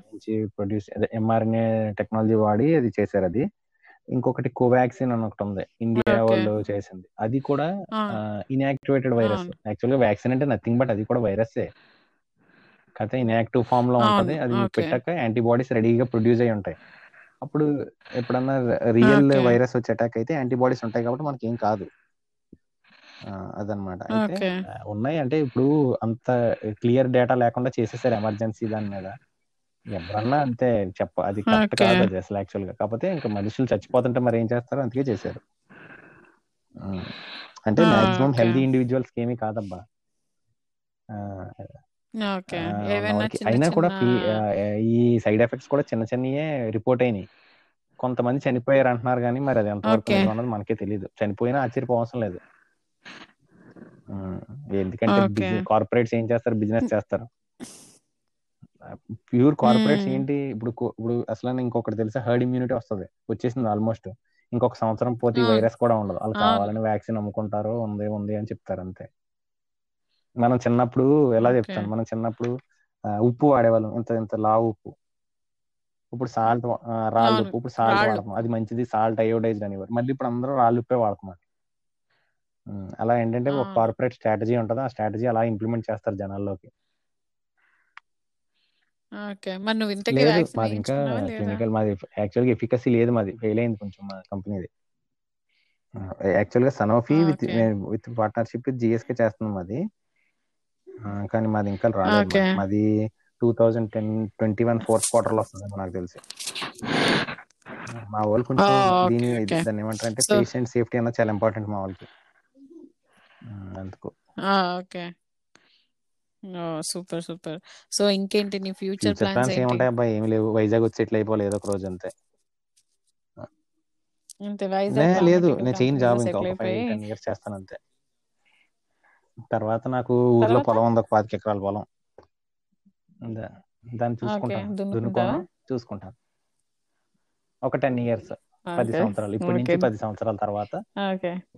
[SPEAKER 1] నుంచి ప్రొడ్యూస్ అదే ఎంఆర్ఎన్ఏ టెక్నాలజీ వాడి అది చేశారు అది. ఇంకొకటి కోవాక్సిన్ అని ఒకటి ఉంది. ఇండియా వాళ్ళు చేసింది. అది కూడా ఇన్యాక్టివేటెడ్ వైరస్
[SPEAKER 2] అవును.
[SPEAKER 1] యాక్చువల్గా వ్యాక్సిన్ అంటే నథింగ్ బట్ అది కూడా వైరస్సే కాకపోతే ఇన్యాక్టివ్ ఫామ్లో ఉంటది. అది పెట్టాక యాంటీబాడీస్ రెడీగా ప్రొడ్యూస్ అయి ఉంటాయి. అప్పుడు ఎప్పుడన్నా రియల్ వైరస్ వచ్చి అటాక్ అయితే యాంటీబాడీస్ ఉంటాయి కాబట్టి మనకి ఏం కాదు. అదనమాట. అయితే
[SPEAKER 2] ఓకే.
[SPEAKER 1] ఉన్నాయి. అంటే ఇప్పుడు అంత క్లియర్ డేటా లేకుండా చేసేసారు ఎమర్జెన్సీ దాని మీద. ఎవరన్నా అంతే చెప్ప అది కరెక్ట్
[SPEAKER 2] ఓకే.
[SPEAKER 1] కాదు అది అసలు యాక్చువల్గా కాకపోతే ఇంకా మనుషులు చచ్చిపోతుంటే మరి ఏం చేస్తారో అందుకే చేశారు. అంటే
[SPEAKER 2] ఆ,
[SPEAKER 1] మాక్సిమం
[SPEAKER 2] ఓకే.
[SPEAKER 1] హెల్దీ ఇండివిజువల్స్ ఏమీ కాదబ్బా. ఆ,
[SPEAKER 2] ఓకే.
[SPEAKER 1] ఆ, ఉన్న
[SPEAKER 2] ఏవైనా
[SPEAKER 1] వాళ్ళకి
[SPEAKER 2] చిన్న
[SPEAKER 1] అయినా కూడా
[SPEAKER 2] చిన్న
[SPEAKER 1] ఫీ- ఆ, ఈ సైడ్ ఎఫెక్ట్స్ కూడా చిన్న చిన్నయే రిపోర్ట్ అయినాయి. కొంతమంది చనిపోయారు అంటున్నారు కానీ మరి అది ఎంతవరకు
[SPEAKER 2] ఓకే.
[SPEAKER 1] నిజం అన్నది మనకే తెలియదు చనిపోయినా ఆశ్చర్యపోవసం లేదు. ఎందుకంటే కార్పొరేట్స్ ఏం చేస్తారు? బిజినెస్ చేస్తారు. ప్యూర్ కార్పొరేట్స్ ఏంటి? ఇప్పుడు ఇప్పుడు అసలు ఇంకొకటి తెలుసా? హర్డ్ ఇమ్యూనిటీ వస్తుంది. వచ్చేసింది ఆల్మోస్ట్. ఇంకొక సంవత్సరం పోతే వైరస్ కూడా ఉండదు. వాళ్ళు కావాలని వ్యాక్సిన్ అమ్ముకుంటారు ఉంది ఉంది అని చెప్తారు అంతే. మనం చిన్నప్పుడు ఎలా చెప్తాను? మనం చిన్నప్పుడు ఉప్పు వాడేవాళ్ళం. ఇంత ఇంత లావు ఉప్పు. ఇప్పుడు సాల్ట్ రాళ్ళు ఉప్పు. ఇప్పుడు సాల్ట్ వాడుతున్నాం అది మంచిది. సాల్ట్ అయోడైజ్డ్ అనేవారు. మళ్ళీ ఇప్పుడు అందరూ రాళ్ళు ఉప్పే వాడుతున్నారు అలా ఏంటంటే ఒక కార్పొరేట్ స్ట్రాటజీ ఉంటుంది. ఆ స్ట్రాటజీ అలా ఇంప్లిమెంట్ చేస్తారు జనాల్లోకి.
[SPEAKER 2] ఓకే. మరి నువ్వు ఇంతకీ
[SPEAKER 1] లేదు మాది ఇంకా క్లినికల్ మాది యాక్చువల్గా ఎఫికసీ లేదు మాది. ఫెయిల్ అయింది కొంచెం మా కంపెనీది యాక్చువల్గా Sanofi with with partnership with GSK చేస్తున్నాం ఆ, కానీ మాది ఇంకా రాలేదు మాది. మాది two thousand ten twenty one fourth క్వార్టర్లో వస్తుంది నాకు తెలిసి. మా వాళ్ళు కొంచెం దీని దాన్ని ఏమంటారు అంటే
[SPEAKER 2] సో
[SPEAKER 1] పేషెంట్ సేఫ్టీ అన్నది చాలా ఇంపార్టెంట్ మా వాళ్ళకి. అందుకు.
[SPEAKER 2] ఓకే. Super super. సో ఇంకేంటి నీ ఫ్యూచర్ ప్లాన్స్
[SPEAKER 1] ఏముంటాయి అబ్బాయి ఏమి లేవు. వైజాగ్ వచ్చి సెటిల్ అయిపోవాలి ఏదో ఒక రోజు అంతే.
[SPEAKER 2] అంతే వైజాగ్
[SPEAKER 1] లేదు నేను చేయను జాబ్ ఇంకా ఒక ఫైవ్ టెన్ ఇయర్స్ చేస్తాను అంతే. తర్వాత నాకు ఊర్లో పొలం ఉంది ఒక పాతిక ఎకరాల పొలం. దాన్ని చూసుకుంటాను. దున్నుకోను. చూసుకుంటాను. ఒక టెన్ ఇయర్స్. పది సంవత్సరాలు ఇప్పటి నుంచి పది సంవత్సరాల తర్వాత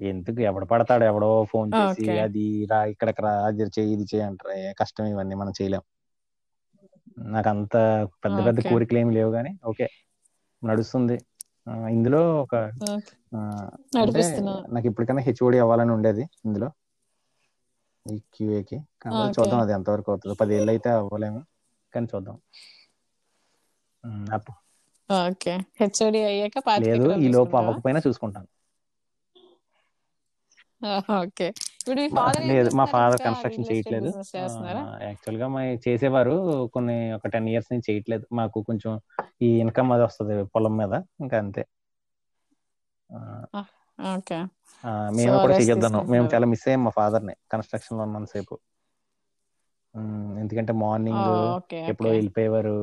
[SPEAKER 1] ఎందుకు ఎవడు పడతాడు ఎవడో ఫోన్ చేసి అది రా ఇక్కడికి రా అది చేయి ఇది చేయి అంటారు కష్టం ఇవన్నీ మనం చేయలేం. నాకు అంత పెద్ద పెద్ద కోరికలు ఏమి లేవు కానీ ఓకే. నడుస్తుంది. ఇందులో ఒక అంటే నాకు ఇప్పటికైనా హెచ్ఓడి అవ్వాలని ఉండేది ఇందులో. ఈ క్యూఏకి.
[SPEAKER 2] ఓకే.
[SPEAKER 1] చూద్దాం అది ఎంతవరకు అవుతుందో. పది ఏళ్ళు అయితే అవ్వలేము. కానీ చూద్దాం. ఉమ్, అప్పు-
[SPEAKER 2] ఓకే. హెచ్ఓడి అయ్యాక
[SPEAKER 1] లేదు ఈ లోపు అవ్వకపోయినా చూసుకుంటాను.
[SPEAKER 2] ఓకే. ఇప్పుడు మీ
[SPEAKER 1] మా-
[SPEAKER 2] ఫాదర్ ఏం
[SPEAKER 1] లేదు మా ఫాదర్ కన్స్ట్రక్షన్ చేయట్లేదు. యాక్చువల్గా మా చేసేవారు కొన్ని ఒక టెన్ ఇయర్స్ నుంచి చేయట్లేదు. మాకు కొంచెం ఈ ఇన్కమ్ అది వస్తుంది పొలం మీద ఇంకా అంతే.
[SPEAKER 2] ఓకే.
[SPEAKER 1] మేము కూడా
[SPEAKER 2] రెస్ట్
[SPEAKER 1] చెయ్యొద్దన్నాం మేము చాలా మిస్ అయ్యాం మా ఫాదర్ని కన్స్ట్రక్షన్లో ఉన్నంత సేపు ఎందుకంటే మార్నింగ్ ఎప్పుడో వెళ్ళిపోయేవారు.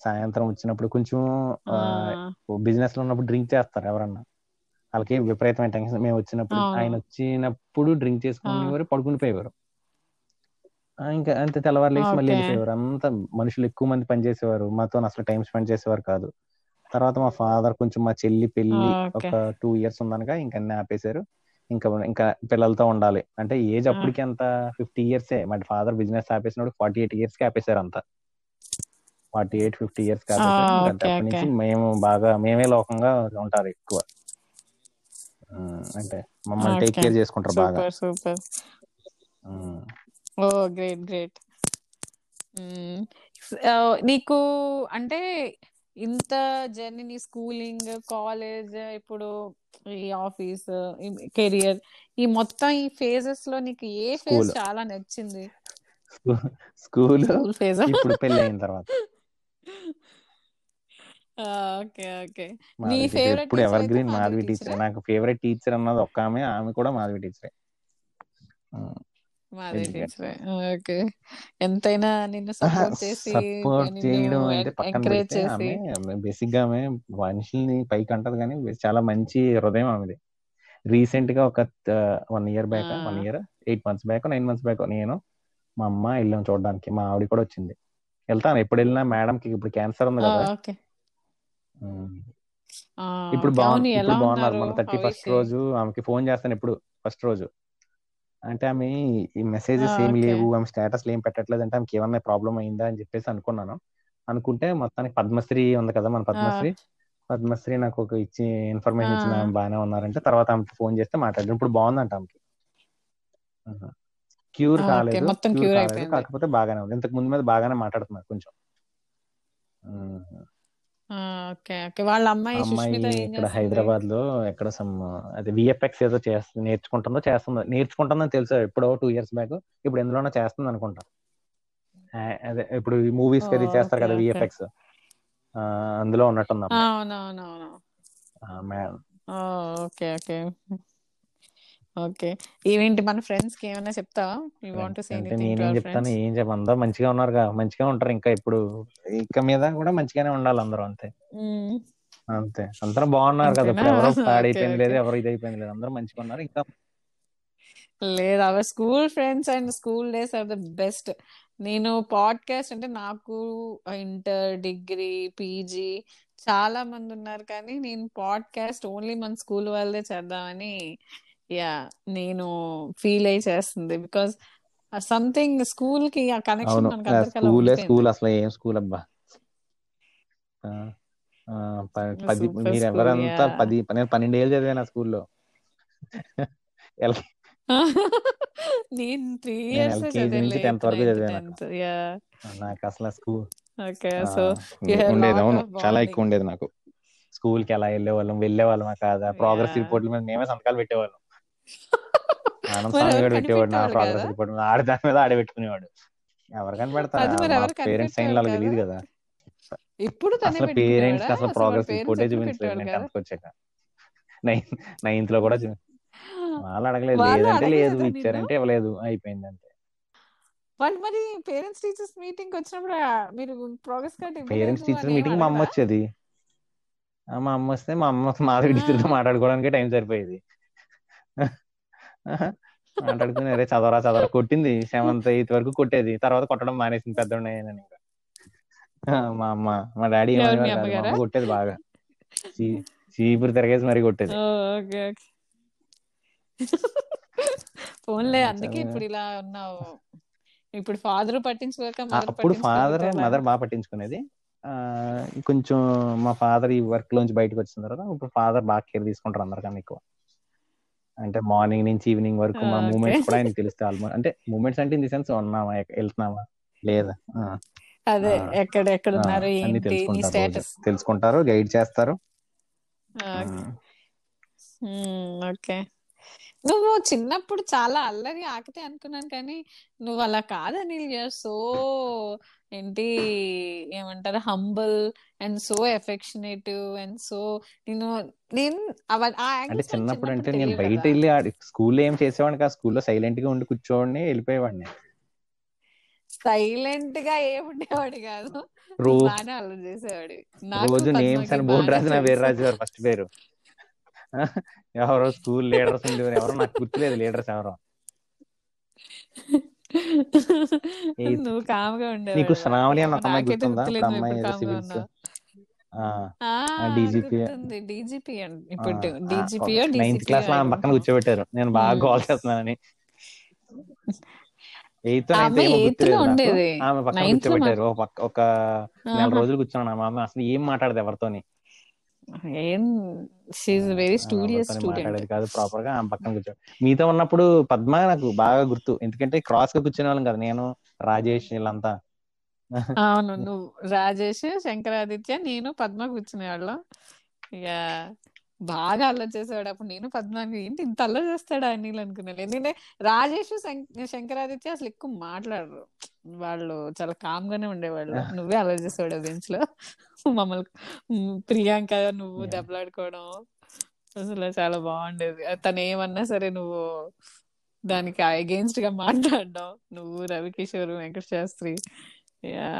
[SPEAKER 1] సాయంత్రం వచ్చినప్పుడు కొంచెం బిజినెస్లో ఉన్నప్పుడు డ్రింక్ చేస్తారు ఎవరన్నా. వాళ్ళకి విపరీతమైన టెన్షన్. మేము వచ్చినప్పుడు ఆయన వచ్చినప్పుడు డ్రింక్ చేసుకునేవారు పడుకుని పోయేవారు. ఇంకా అంతే తెల్లవారు లేచి మళ్ళీ వెళ్ళిపోయేవారు. అంతా మనుషులు ఎక్కువ మంది పనిచేసేవారు మాతో అసలు టైం స్పెండ్ చేసేవారు కాదు. తర్వాత మా ఫాదర్ కొంచెం మా చెల్లి
[SPEAKER 2] పెళ్ళి
[SPEAKER 1] ఒక టూ ఇయర్స్ ఉందనగా ఇంకా అన్ని ఆపేశారు. ఇంకా ఇంకా పిల్లలతో ఉండాలి. అంటే ఏజ్ అప్పటికి అంత ఫిఫ్టీ ఇయర్సే. మా ఫాదర్ బిజినెస్ ఆపేసినప్పుడు ఫార్టీ ఎయిట్ ఇయర్స్కి ఆపేశారు అంతా. ఫార్టీ ఎయిట్ ఫిఫ్టీ ఇయర్స్కి
[SPEAKER 2] ఆ,
[SPEAKER 1] ఆపేశారు ఇంకా
[SPEAKER 2] ఓకే
[SPEAKER 1] అప్పటి
[SPEAKER 2] ఓకే.
[SPEAKER 1] నుంచి మేము బాగా మేమే లోకంగా ఉంటారు ఎక్కువ. అంటే మమ్మల్ని టేక్ కేర్ చేసుకుంటారు బాగా.
[SPEAKER 2] సూపర్. Oh great great. నీకు అంటే ఇంత జర్నీ నీ స్కూలింగ్ కాలేజ్ ఇప్పుడు ఈ ఆఫీస్ కెరియర్ ఈ మొత్తం ఈ ఫేజెస్లో నీకు ఏ ఫేజ్ చాలా నచ్చింది?
[SPEAKER 1] స్కూల్
[SPEAKER 2] ఫేజ్
[SPEAKER 1] ఇప్పుడు పెళ్ళి అయిన తర్వాత.
[SPEAKER 2] Okay favourite teacher
[SPEAKER 1] evergreen
[SPEAKER 2] Madhavi
[SPEAKER 1] teacher నాకు ఫేవరెట్ టీచర్ అన్నది ఒక్క ఆమె ఆమె కూడా మాధవి టీచరే
[SPEAKER 2] మాధవి
[SPEAKER 1] ఎందుకంటే
[SPEAKER 2] టీచరే ఓకే. ఎంతైనా నిన్ను సపోర్ట్ చేసి
[SPEAKER 1] సపోర్ట్
[SPEAKER 2] నిన్ను
[SPEAKER 1] చేయడం అంటే పక్కన
[SPEAKER 2] చేసి.
[SPEAKER 1] బేసిక్గా ఆమె మనుషుల్ని పైకి అంటది కానీ చాలా మంచి హృదయం ఆమెది. రీసెంట్గా ఒక one year back one year eight months back nine months back నేను మా అమ్మ వెళ్ళాం చూడడానికి మా ఆవిడ కూడా వచ్చింది. వెళ్తాను. ఎప్పుడు వెళ్ళినా మేడం కి ఇప్పుడు క్యాన్సర్ ఉంది కదా. ఇప్పుడు
[SPEAKER 2] ఓకే.
[SPEAKER 1] బాగు
[SPEAKER 2] అవును
[SPEAKER 1] ఇప్పుడు బాగున్నారు. మన థర్టీ ఫస్ట్ రోజు ఆమెకి ఫోన్ చేస్తాను ఎప్పుడు ఫస్ట్ రోజు. అంటే ఆమె ఈ మెసేజెస్
[SPEAKER 2] ఓకే.
[SPEAKER 1] లేవు. ఆమె స్టేటస్ ఏం పెట్టట్లేదు అంటే ఆమెకి ఏమన్నా ప్రాబ్లం అయిందా అని చెప్పేసి అనుకున్నాను. అనుకుంటే మొత్తానికి పద్మశ్రీ ఉంది కదా మన పద్మశ్రీ. పద్మశ్రీ నాకు ఒక ఇచ్చి ఇన్ఫర్మేషన్ ఇచ్చిన బాగానే ఉన్నారంటే తర్వాత ఆమెకి ఫోన్ చేస్తే మాట్లాడారు ఇప్పుడు బాగుందంట ఆమెకి. క్యూర్ కాలేదు
[SPEAKER 2] మొత్తం
[SPEAKER 1] క్యూర్ కాలేదు.
[SPEAKER 2] అయిపోయింది.
[SPEAKER 1] కాకపోతే బాగానే ఉంది. ఇంతకు ముందు మీద బాగానే మాట్లాడుతున్నారు కొంచెం.
[SPEAKER 2] వాళ్ళ అమ్మాయి
[SPEAKER 1] ఇక్కడ హైదరాబాద్లో ఎక్కడ సమ్ అది విఎఫ్ఎక్స్ ఏదో చేస్తుంది నేర్చుకుంటుందో చేస్తుందో నేర్చుకుంటుందని తెలుసు. ఎప్పుడో టూ ఇయర్స్ బ్యాక్ ఇప్పుడు ఎందులోనో చేస్తుంది అనుకుంటా. అదే ఇప్పుడు ఈ మూవీస్ అది చేస్తారు కదా విఎఫ్ఎక్స్ అందులో ఉన్నట్టుంది
[SPEAKER 2] ఓకే ఓకే. ఓకే. ఇవేంటి మన ఫ్రెండ్స్కి ఏమైనా చెప్తావా? యూ వాంట్ టు సే
[SPEAKER 1] అంటే
[SPEAKER 2] ఎనీథింగ్ టు
[SPEAKER 1] నేనేం
[SPEAKER 2] అవర్
[SPEAKER 1] చెప్తాను
[SPEAKER 2] ఫ్రెండ్స్?
[SPEAKER 1] ఏం చెప్ప అందరూ మంచిగా ఉన్నారుగా మంచిగా ఉంటారు. ఇంకా ఇప్పుడు ఇక మీద కూడా మంచిగానే ఉండాలి అందరూ అంతే. అంతే. అందరూ బాగున్నారు కదా
[SPEAKER 2] అంతేనా?
[SPEAKER 1] ఇప్పుడు ఎవరో
[SPEAKER 2] ఓకే
[SPEAKER 1] పాడైపోయింది లేదు
[SPEAKER 2] ఓకే
[SPEAKER 1] ఎవరు ఇది అయిపోయింది లేదు. అందరూ మంచిగా ఉన్నారు. ఇంకా
[SPEAKER 2] లేదు our school friends and school days are the best నేను పాడ్కాస్ట్ అంటే నాకు ఇంటర్ డిగ్రీ పీజీ చాలా మంది ఉన్నారు కానీ నేను పాడ్కాస్ట్ ఓన్లీ మన స్కూల్ వాళ్ళే చేద్దామని యా నేను ఫీల్ అయి చేస్తుంది బికాస్ సంథింగ్ స్కూల్కి ఆ కనెక్షన్
[SPEAKER 1] స్కూలే స్కూల్ అసలు ఏం స్కూల్ అబ్బా. ప- పది మీరు ఎవరంతా పది నేను పన్నెండు ఏళ్ళు చదివాను ఆ స్కూల్లో.
[SPEAKER 2] నేను త్రీ ఇయర్స్
[SPEAKER 1] నుంచి టెన్త్ వరకు చదివాను నాకు. అసలు స్కూల్
[SPEAKER 2] ఓకే సో
[SPEAKER 1] ఉండేది అవును. చాలా ఎక్కువ ఉండేది నాకు. స్కూల్కి ఎలా వెళ్ళేవాళ్ళం వెళ్ళేవాళ్ళం కాదా. ప్రోగ్రెస్
[SPEAKER 2] యా
[SPEAKER 1] రిపోర్ట్ల మీద మేమే సంతకాలు పెట్టేవాళ్ళం.
[SPEAKER 2] ఎవరు
[SPEAKER 1] కూడా పెట్టేవాడు నా ప్రోగ్రెస్ రిపోర్ట్ మీద ఆడి దాని మీద ఆడే పెట్టుకునేవాడు. ఎవరు కనిపెడతారా? పేరెంట్స్ సైన్ వాళ్ళకి
[SPEAKER 2] కాదా?
[SPEAKER 1] తెలియదు కదా.
[SPEAKER 2] ఇప్పుడు
[SPEAKER 1] అసలు పేరెంట్స్ అసలు ప్రోగ్రెస్ రిపోర్టే చూపించలేదు నేను టెన్త్ వచ్చాక. నైన్త్లో కూడా వాళ్ళు అడగలేదు. లేదంటే లేదు ఇచ్చారంటే ఇవ్వలేదు. అయిపోయింది అంతే
[SPEAKER 2] వాళ్ళు మరి పేరెంట్స్ టీచర్స్ మీటింగ్ వచ్చినప్పుడు మీరు progress card
[SPEAKER 1] parents teacher meeting మా అమ్మ వచ్చేది. మా అమ్మ వస్తే మా అమ్మ మాధవి
[SPEAKER 2] ఆ,
[SPEAKER 1] టీచర్తో మాట్లాడుకోవడానికి టైం సరిపోయేది. మాట్లాడుకుని అరే చదవరా చదవరా. కొట్టింది సెవెంత్ ఎయిత్ వరకు కొట్టేది. తర్వాత కొట్టడం మానేసింది ఇంకా. ఆ, మా అమ్మ మా డాడీ కొట్టేది బాగా. చీపురు తిరగేసి మరీ కొట్టేది.
[SPEAKER 2] ఫోన్లే అందుకే ఇప్పుడు ఇలా ఉన్నావు. ఇప్పుడు ఫాదర్ పట్టించుకోక
[SPEAKER 1] అప్పుడు ఫాదర్ మదర్ బాగా పట్టించుకునేది. ఆ కొంచెం మా ఫాదర్ ఈ వర్క్ లోంచి బయటకు వచ్చిన తర్వాత ఇప్పుడు ఫాదర్ బాగా కేర్ తీసుకుంటారు అందరికన్నా ఎక్కువ. అంటే మార్నింగ్ నుంచి ఈవినింగ్ వరకు మా మూమెంట్స్ కూడా ఆయనకి తెలుస్తాయి ఆల్మోస్ట్ అంటే మూమెంట్స్ అంటే ఇన్ ది సెన్స్ ఉన్నామా? వెళ్తున్నామా? లేదా?
[SPEAKER 2] అదే ఎక్కడ ఎక్కడ ఉన్నారు ఏంటి
[SPEAKER 1] తెలుసుకుంటారు గైడ్ చేస్తారు.
[SPEAKER 2] ఓకే. నువ్వు చిన్నప్పుడు చాలా అల్లరి ఆకితే అనుకున్నాను కానీ నువ్వు అలా కాదు అనిల్ సో ఏంటి ఏమంటారు? Humble and so affectionate and so నేను నేను
[SPEAKER 1] అంటే చిన్నప్పుడు అంటే నేను బయట వెళ్ళి స్కూల్లో ఏం చేసేవాడిని కాదు. స్కూల్లో సైలెంట్గా ఉండి కూర్చోవాడిని వెళ్ళిపోయేవాడిని.
[SPEAKER 2] సైలెంట్గా ఏ ఉండేవాడు కాదు. బాగానే అల్లరి చేసేవాడు.
[SPEAKER 1] రోజు నేమ్స్ అని బోర్డు రాసిన వేరు
[SPEAKER 2] తెలుసు
[SPEAKER 1] రాజుగారు ఫస్ట్ పేరు. ఎవరో స్కూల్ లీడర్స్ ఉండేవారు. ఎవరో నాకు గుర్తులేదు లీడర్స్ ఎవరో.
[SPEAKER 2] నువ్వు కామ్గా
[SPEAKER 1] నీకు శ్రావణి అన్న ఒక అమ్మాయి గుర్తుందా. అమ్మాయి సివిల్స్ డీజీపీ
[SPEAKER 2] డీజీపీ ఇప్పుడు
[SPEAKER 1] నైన్త్
[SPEAKER 2] క్లాస్లో
[SPEAKER 1] పక్కన కూర్చోబెట్టారు. నేను బాగా కాల్ చేస్తున్నానని. ఎయిత్ నైన్త్
[SPEAKER 2] ఉండేది.
[SPEAKER 1] ఆమె పక్కన కూర్చోబెట్టారు. ఒక నెల రోజులు కూర్చున్నాను. ఆమె అసలు ఏం మాట్లాడదు ఎవరితోని.
[SPEAKER 2] ఏం షీఈ్ వెరీ స్టూడియస్ స్టూడెంట్
[SPEAKER 1] కాదు ప్రాపర్గా ఆమె పక్కన కూర్చో మీతో ఉన్నప్పుడు పద్మ నాకు బాగా గుర్తు. ఎందుకంటే క్రాస్గా కూర్చునే వాళ్ళం కదా నేను రాజేష్ వీళ్ళంతా.
[SPEAKER 2] అవును నువ్వు రాజేష్ శంకరాదిత్య నేను పద్మ కూర్చునేవాళ్ళం ఇక బాగా అల్లరి చేసేవాడు. అప్పుడు నేను పద్మాని ఏంటి ఇంత అల్లరి చేస్తాడా? అనిల్ అనుకున్నాను ఎందుకంటే రాజేష్ శంకరాదిత్య అసలు ఎక్కువ మాట్లాడరు. వాళ్ళు చాలా కామ్ గానే ఉండేవాళ్ళు నువ్వే అల్లరి చేసేవాడు బెంచ్లో మమ్మల్ని ప్రియాంక నువ్వు. దెబ్బలాడుకోవడం అసలు చాలా బాగుండేది. తను ఏమన్నా సరే నువ్వు దానికి అగేన్స్ట్గా మాట్లాడడం. నువ్వు Ravikishore Venkata Shastri yeah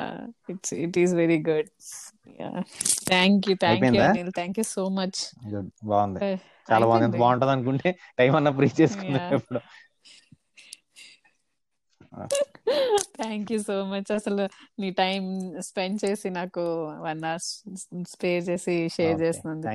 [SPEAKER 2] it's it is very good yeah thank you thank you
[SPEAKER 1] అయిపోయిందా?
[SPEAKER 2] Anil thank you so much
[SPEAKER 1] good బాగుంది. చాలా బాగుంది. ఎంత బాగుంటది అనుకుంటే టైం అన్న ఫ్రీ చేసుకున్నా
[SPEAKER 2] Yeah.
[SPEAKER 1] ఇప్పుడు
[SPEAKER 2] థ్యాంక్ యూ సో మచ్ అసలు నీ టైం స్పెండ్ చేసి నాకు వన్ అవర్ స్పేర్ చేసి షేర్ చేసినందుకు.